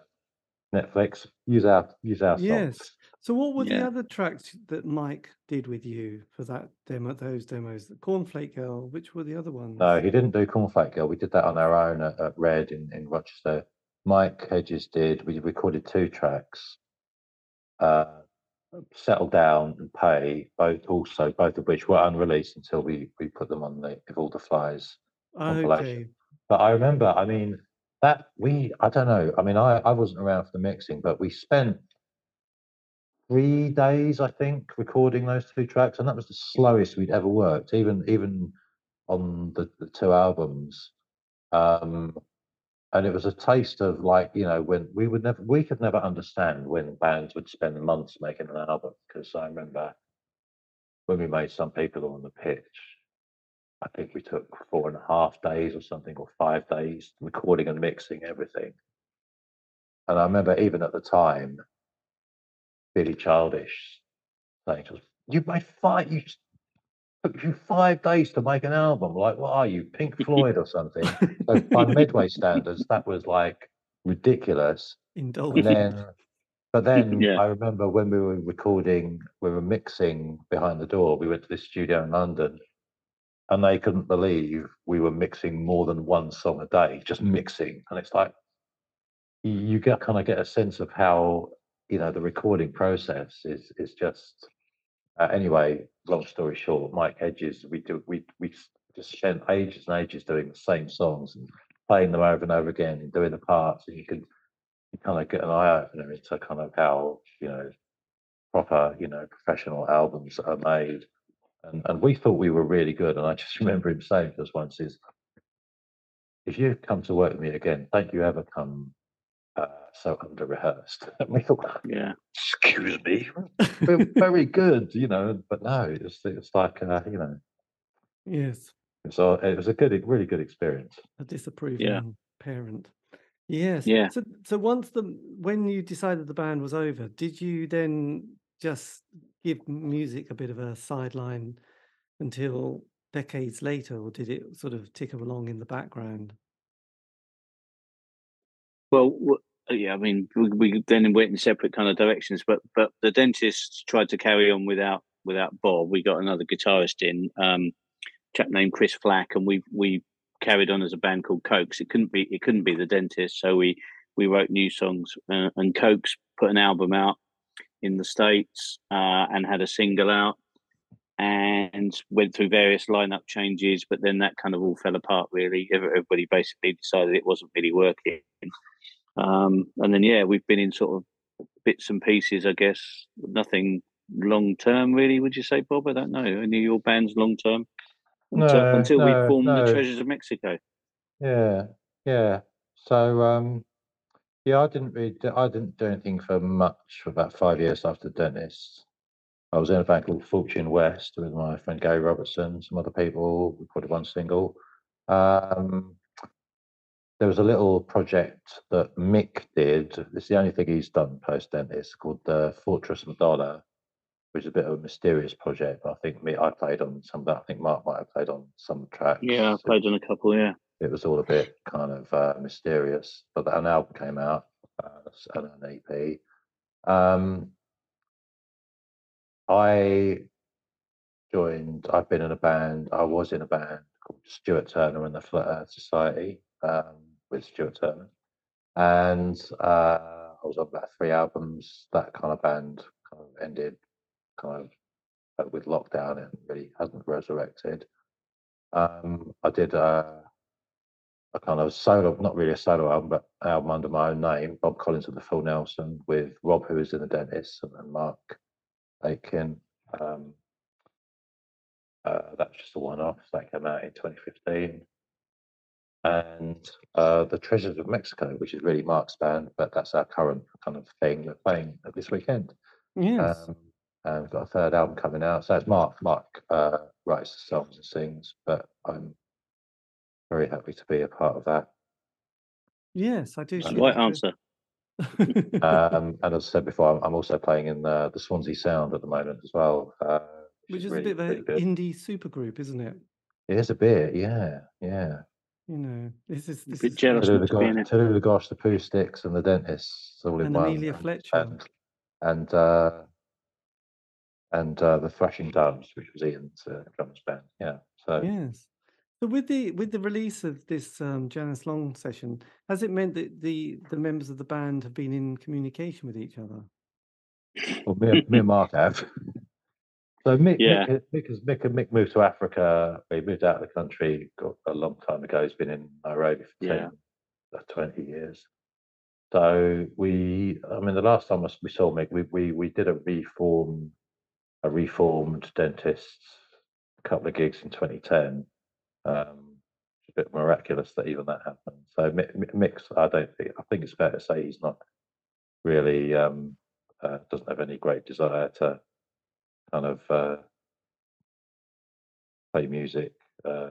Speaker 4: Netflix use our use our songs. Yes.
Speaker 2: So what were the other tracks that Mike did with you for that demo? Those demos, the Cornflake Girl. Which were the other ones?
Speaker 4: No, he didn't do Cornflake Girl. We did that on our own at, at Red in, in Rochester. Mike Hedges did. We recorded two tracks. Uh, settle down and pay both also both of which were unreleased until we we put them on the if all the flies
Speaker 2: okay
Speaker 4: but I remember, I mean, that we, I don't know, I mean, I, I wasn't around for the mixing, but we spent three days, I think, recording those two tracks, and that was the slowest we'd ever worked, even even on the, the two albums. Um, and it was a taste of like, you know, when we would never, we could never understand when bands would spend months making an album, because I remember when we made Some People on the Pitch, I think we took four and a half days or something, or five days recording and mixing everything. And I remember even at the time, Billy Childish saying to us, "You made five. You took you five days to make an album. Like, what are you, Pink Floyd or something?" so by Medway standards, that was like ridiculous.
Speaker 2: Indulgent.
Speaker 4: Then, but then yeah. I remember when we were recording, we were mixing behind the door. We went to this studio in London and they couldn't believe we were mixing more than one song a day, just mixing. And it's like you get kind of get a sense of how you know the recording process is is just. Uh, anyway, long story short, Mike Hedges, we do we we just spent ages and ages doing the same songs and playing them over and over again and doing the parts, and you can you kind of get an eye opener into kind of how you know proper you know professional albums are made and, and we thought we were really good. And I just remember him saying to us once is, if you come to work with me again, don't you ever come uh, so under rehearsed. And we thought,
Speaker 3: yeah,
Speaker 4: excuse me, we're very good, you know, but no, it's, it's like, uh, you know.
Speaker 2: Yes.
Speaker 4: So it was a good, really good experience.
Speaker 2: A disapproving yeah. parent. Yes.
Speaker 3: Yeah.
Speaker 2: So, so once the when you decided the band was over, did you then just give music a bit of a sideline until decades later, or did it sort of tick along in the background?
Speaker 3: Well, yeah, I mean, we, we then went in separate kind of directions, but but the dentist tried to carry on without without Bob. We got another guitarist in, um, chap named Chris Flack, and we we carried on as a band called Cokes. It couldn't be it couldn't be the dentist, so we we wrote new songs, uh, and Cokes put an album out in the states uh, and had a single out and went through various lineup changes, but then that kind of all fell apart. Really, everybody basically decided it wasn't really working. Um, and then yeah, we've been in sort of bits and pieces, I guess. Nothing long term, really. Would you say, Bob? I don't know. Any of your bands long term?
Speaker 4: No,
Speaker 3: until,
Speaker 4: no,
Speaker 3: we formed
Speaker 4: no.
Speaker 3: the Treasures of Mexico.
Speaker 4: Yeah, yeah. So um, yeah, I didn't really, do- I didn't do anything for much for about five years after Dentist. I was in a band called Fortune West with my friend Gary Robertson, some other people. We recorded one single. Um, there was a little project that Mick did. It's the only thing he's done post Dentist called the Fortress Madonna, which is a bit of a mysterious project. But I think me, I played on some of that. I think Mark might have played on some tracks.
Speaker 3: Yeah, I
Speaker 4: It-
Speaker 3: played on a couple. Yeah,
Speaker 4: it was all a bit kind of uh, mysterious. But an album came out uh, and an EP. Um, I joined. I've been in a band. I was in a band called Stuart Turner and the Flat Earth Society um, with Stuart Turner, and uh, I was on about three albums. That kind of band kind of ended, kind of uh, with lockdown and really hasn't resurrected. Um, I did a, a kind of solo, not really a solo album, but album under my own name, Bob Collins and the Full Nelson, with Rob, who is in the dentist, and, Mark Aiken. Um, uh, that's just a one-off. That came out in 2015. And uh, the Treasures of Mexico, which is really Mark's band, but that's our current kind of thing. We're playing this weekend.
Speaker 2: Yes.
Speaker 4: Um, and we've got a third album coming out. So it's Mark. Mark uh, writes the songs and sings, but I'm very happy to be a part of that.
Speaker 2: yes, I do.
Speaker 3: That's
Speaker 2: see
Speaker 3: the right
Speaker 2: that
Speaker 3: answer.
Speaker 4: Um, and as I said before, I'm, I'm also playing in the, the Swansea Sound at the moment as well. Uh,
Speaker 2: Which is
Speaker 4: really,
Speaker 2: a bit of an
Speaker 4: good.
Speaker 2: indie supergroup, isn't it?
Speaker 4: It is a bit, yeah, yeah.
Speaker 2: You know, this is this
Speaker 3: bit
Speaker 2: is
Speaker 3: jealous
Speaker 4: To do the
Speaker 3: to be in
Speaker 4: gosh,
Speaker 3: it.
Speaker 4: to the gosh, the Pooh Sticks, and the dentists all in
Speaker 2: and
Speaker 4: one.
Speaker 2: Amelia Fletcher.
Speaker 4: and and uh, and uh, the Thrashing Doves, which was Ian's uh, drums band. Yeah. So
Speaker 2: Yes. So with the with the release of this um, Janice Long session, has it meant that the the members of the band have been in communication with each other?
Speaker 4: well, me, me and Mark have. So Mick,
Speaker 3: Yeah.
Speaker 4: Mick, Mick, has- Mick, Mick moved to Africa. He moved out of the country got a long time ago. He's been in Nairobi for 10,
Speaker 3: Yeah.
Speaker 4: uh, 20 years. So we, I mean, the last time we saw Mick, we, we, we did a reform, a reformed dentist, a couple of gigs in 2010. Um, it's a bit miraculous that even that happened. So Mick, Mick- Mick's, I don't think, I think it's fair to say he's not really, um, uh, doesn't have any great desire to kind of uh, play music uh,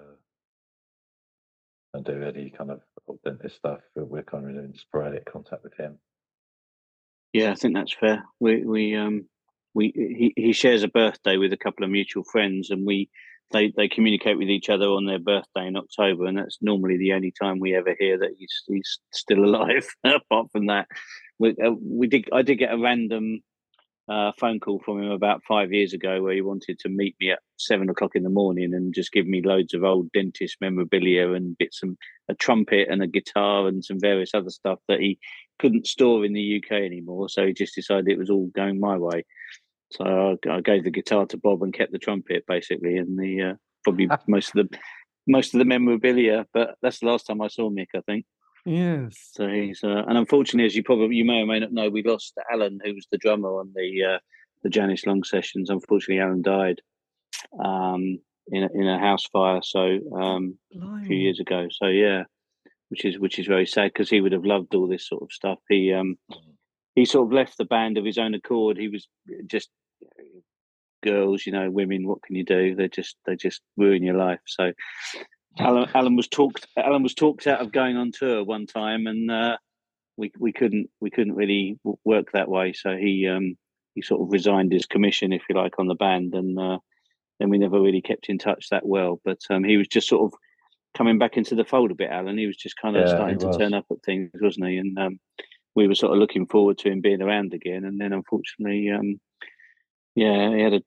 Speaker 4: and do any kind of dentist stuff. We're kind of in sporadic contact with him.
Speaker 3: Yeah, I think that's fair. We we um we he, he shares a birthday with a couple of mutual friends, and we they they communicate with each other on their birthday in October, and that's normally the only time we ever hear that he's he's still alive. Apart from that, we uh, we did I did get a random uh, phone call from him about five years ago where he wanted to meet me at seven o'clock in the morning and just give me loads of old dentist memorabilia and bits and a trumpet and a guitar and some various other stuff that he couldn't store in the UK anymore. So he just decided it was all going my way. So I, I gave the guitar to Bob and kept the trumpet basically, and the uh, probably most of the most of the memorabilia. But that's the last time I saw Mick, I think.
Speaker 2: Yes.
Speaker 3: So he's uh, and unfortunately, as you probably you may or may not know, we lost Alan, who was the drummer on the uh, the Janice Long sessions. Unfortunately, Alan died um, in a, in a house fire. So um, a few years ago. So yeah, which is which is very sad because he would have loved all this sort of stuff. He um he sort of left the band of his own accord. He was just girls, you know, women. What can you do? They just they just ruin your life. So Alan, Alan was talked Alan was talked out of going on tour one time, and uh, we we couldn't we couldn't really w- work that way. So he um he sort of resigned his commission, if you like, on the band, and uh, then we never really kept in touch that well. But um, he was just sort of coming back into the fold a bit, Alan. He was just kind of
Speaker 4: Yeah,
Speaker 3: starting to turn up at things, wasn't he? And um, we were sort of looking forward to him being around again. And then, unfortunately, um, yeah, he had a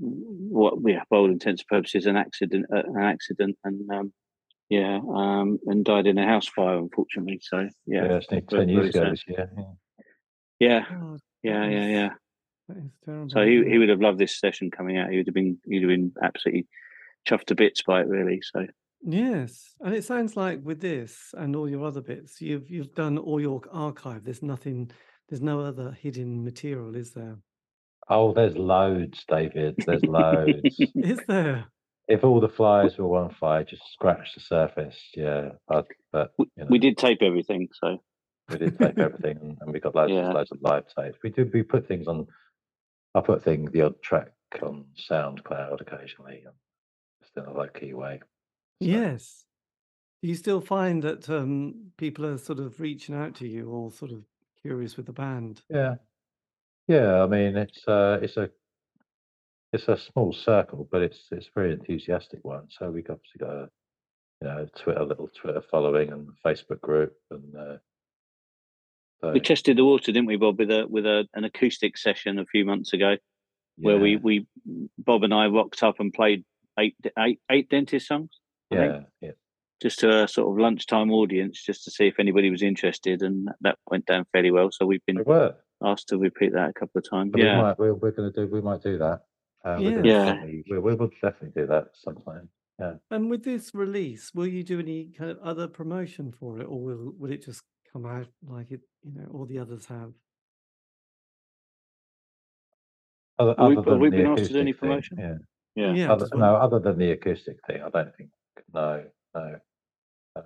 Speaker 3: what, yeah, by all intents and purposes, an accident, uh, an accident, and um, yeah, um, and died in a house fire, unfortunately. So
Speaker 4: Yeah,
Speaker 3: yeah,
Speaker 4: it's nearly
Speaker 3: very-
Speaker 4: 10 years
Speaker 3: very
Speaker 4: ago
Speaker 3: sad.
Speaker 4: this year. Yeah.
Speaker 3: yeah,
Speaker 2: Oh,
Speaker 3: yeah, yeah, yeah.
Speaker 2: That is terrible.
Speaker 3: So he he would have loved this session coming out. He would have been he'd have been absolutely chuffed to bits by it, really. So
Speaker 2: Yes, and it sounds like with this and all your other bits, you've you've done all your archive. There's nothing, there's no other hidden material, is there?
Speaker 4: Oh, there's loads, David. There's loads.
Speaker 2: Is there?
Speaker 4: if all the flies were on fire, just scratch the surface. Yeah, but, you know,
Speaker 3: we did tape everything. So
Speaker 4: we did tape everything, and, we got loads,
Speaker 3: Yeah.
Speaker 4: loads of live tapes. We do. We put things on. I put things the odd track on SoundCloud occasionally, just in a low key way. So,
Speaker 2: Yes. Do you still find that um, people are sort of reaching out to you or sort of curious with the band?
Speaker 4: Yeah, yeah. I mean, it's uh, it's a it's a small circle, but it's it's a very enthusiastic one. So we've obviously got a you know Twitter little Twitter following and Facebook group, and uh, so,
Speaker 3: we tested the water, didn't we, Bob, with a with a, an acoustic session a few months ago, where we
Speaker 4: yeah,
Speaker 3: we Bob and I rocked up and played eight eight eight dentist songs. I think.
Speaker 4: yeah, yeah.
Speaker 3: just to a sort of lunchtime audience, just to see if anybody was interested, and that went down fairly well. So we've
Speaker 4: We
Speaker 3: been
Speaker 4: were.
Speaker 3: Asked to repeat that a couple of times.
Speaker 4: So we
Speaker 3: Yeah,
Speaker 4: might, we're, we're going to do. We might do that. We're
Speaker 3: Yeah.
Speaker 4: definitely- We, we will definitely do that sometime. Yeah.
Speaker 2: And with this release, will you do any kind of other promotion for it, or will will it just come out like it, you know, all the others have?
Speaker 4: Other,
Speaker 3: Have we-
Speaker 4: other
Speaker 3: have
Speaker 4: than
Speaker 3: we
Speaker 4: the
Speaker 3: been asked to do any
Speaker 4: acoustic thing,
Speaker 3: promotion?
Speaker 4: Yeah.
Speaker 3: yeah.
Speaker 2: Yeah,
Speaker 4: Other, no,
Speaker 2: one-
Speaker 4: other than the acoustic thing, I don't think. No, no. Um,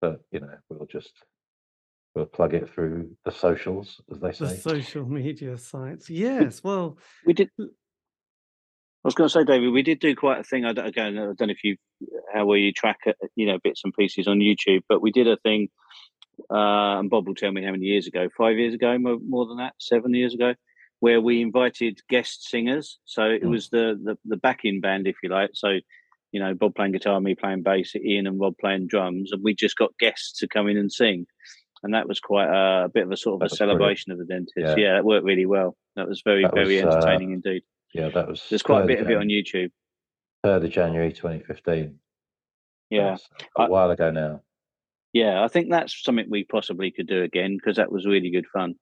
Speaker 4: but you know, we'll just we'll plug it through the socials, as they say.
Speaker 2: the social media sites. Yes, well,
Speaker 3: We did. I was going to say, David, we did do quite a thing. I don't, again, I don't know if you how well you track it, you know, bits and pieces on YouTube, but we did a thing. Uh, and Bob will tell me how many years ago, five years ago, more, more than that, seven years ago, where we invited guest singers. So it
Speaker 4: Mm.
Speaker 3: was the, the the backing band, if you like. So, you know, Bob playing guitar, me playing bass, Ian and Rob playing drums, and we just got guests to come in and sing. And that was quite a, a bit of a sort of
Speaker 4: That
Speaker 3: a
Speaker 4: was brilliant.
Speaker 3: celebration of the dentist.
Speaker 4: Yeah.
Speaker 3: Yeah. it worked really well. That was very,
Speaker 4: That
Speaker 3: very
Speaker 4: was, uh,
Speaker 3: entertaining indeed.
Speaker 4: Yeah, that was
Speaker 3: There's quite a bit of it on YouTube.
Speaker 4: 3rd of January 2015.
Speaker 3: Yeah.
Speaker 4: That's a
Speaker 3: I-
Speaker 4: while ago now.
Speaker 3: Yeah, I think that's something we possibly could do again because that was really good fun.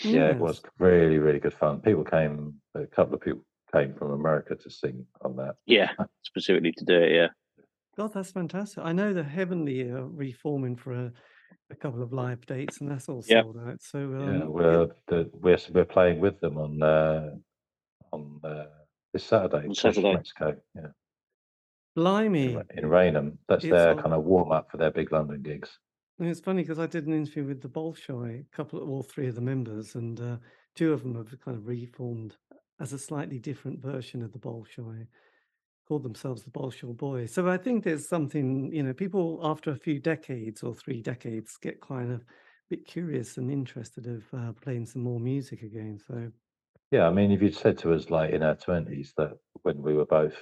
Speaker 4: Yeah, it was really, really good fun. People came, a couple of people came from America to sing on that.
Speaker 3: Yeah, specifically to do it. Yeah.
Speaker 2: God, that's fantastic. I know the Heavenly are reforming for a, a couple of live dates, and that's all
Speaker 3: Yep.
Speaker 2: sold out. So,
Speaker 4: yeah,
Speaker 2: um,
Speaker 4: we're, the, we're we're playing with them on uh, on uh, this Saturday.
Speaker 3: On
Speaker 4: Push
Speaker 3: Saturday.
Speaker 4: Mexico. Yeah,
Speaker 2: blimey.
Speaker 4: in, Ra- in Rainham. That's
Speaker 2: It's
Speaker 4: their
Speaker 2: on-
Speaker 4: kind of warm up for their big London gigs.
Speaker 2: And it's funny because I did an interview with the Bolshoi, a couple of all three of the members, and uh, two of them have kind of reformed as a slightly different version of the Bolshoi, called themselves the Bolshoi Boys. So I think there's something, you know, people after a few decades or three decades get kind of a bit curious and interested of uh, playing some more music again. So
Speaker 4: Yeah, I mean, if you'd said to us like in our twenties that when we were both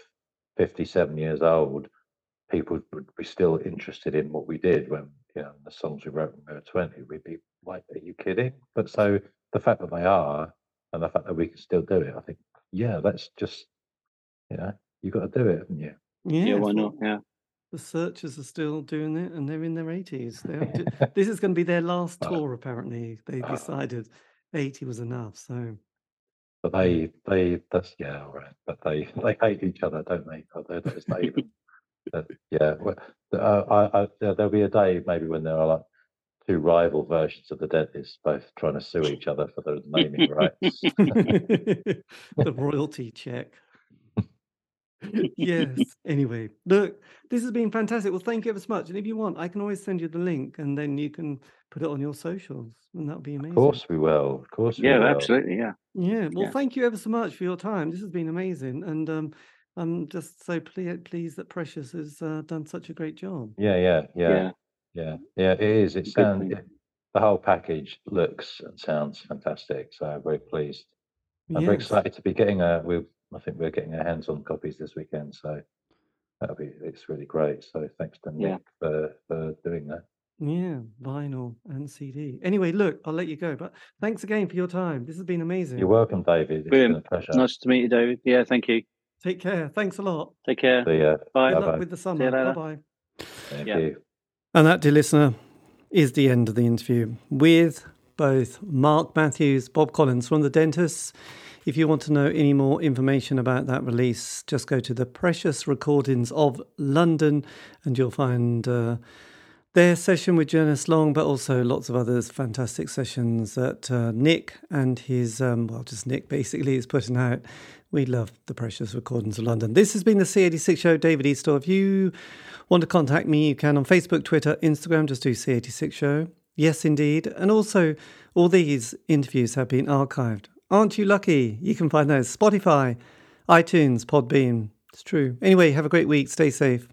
Speaker 4: fifty-seven years old, people would be still interested in what we did when you know the songs we wrote when we were twenty, we'd be like, "Are you kidding?" But so the fact that they are, and the fact that we can still do it, I think, yeah, that's just you know, you got to do it, haven't you?
Speaker 3: Yeah,
Speaker 2: yes,
Speaker 3: why not? Yeah.
Speaker 2: the Searchers are still doing it, and they're in their 80s. They're, this is going to be their last tour, apparently. They
Speaker 4: uh,
Speaker 2: decided 80 was enough. So.
Speaker 4: But they, they, that's yeah, all right. But they, they hate each other, don't they? Oh, they it's not even. but, yeah, well, uh, I, I, there- there'll be a day maybe when there are like two rival versions of the Dentists, both trying to sue each other for the naming rights.
Speaker 2: the royalty check. Yes. Anyway, look, this has been fantastic. Well, thank you ever so much. And if you want, I can always send you the link and then you can put it on your socials. And that'd be amazing.
Speaker 4: Of course we will. Of course we
Speaker 3: Yeah,
Speaker 4: will.
Speaker 3: absolutely. Yeah.
Speaker 2: Yeah. Well,
Speaker 3: Yeah.
Speaker 2: thank you ever so much for your time. This has been amazing. And um, I'm just so ple- pleased that Precious has uh, done such a great job.
Speaker 4: Yeah, yeah, yeah,
Speaker 3: Yeah.
Speaker 4: yeah, yeah. It is. It sounds. It, the whole package looks and sounds fantastic. So I'm very pleased. I'm very excited to be getting a. We, I think we're getting our hands on copies this weekend. So that'll be. It's really great. So thanks to
Speaker 3: Yeah.
Speaker 4: Nick for for doing that.
Speaker 2: Yeah, vinyl and CD. Anyway, look, I'll let you go, but thanks again for your time. This has been amazing.
Speaker 4: You're welcome, David. It's
Speaker 3: Brilliant.
Speaker 4: been a pleasure.
Speaker 3: Nice to meet you, David. Yeah. Thank you.
Speaker 2: Take care. Thanks a lot.
Speaker 3: Take care.
Speaker 4: See ya.
Speaker 3: Bye.
Speaker 2: Good
Speaker 4: Bye-bye.
Speaker 2: luck with the summer. Bye bye.
Speaker 4: Thank
Speaker 3: Yeah.
Speaker 4: you.
Speaker 2: And that, dear listener, is the end of the interview with both Mark Matthews, Bob Collins from The Dentists. If you want to know any more information about that release, just go to the Precious Recordings of London and you'll find uh, their session with Janice Long, but also lots of others, fantastic sessions that uh, Nick and his, um, well, just Nick basically is putting out. We love the Precious Recordings of London. This has been the C86 show, David Eastaugh. If you want to contact me, you can on Facebook, Twitter, Instagram, just do C86 show. Yes, indeed. And also, all these interviews have been archived. Aren't you lucky? You can find those Spotify, iTunes, Podbean. It's true. Anyway, have a great week. Stay safe.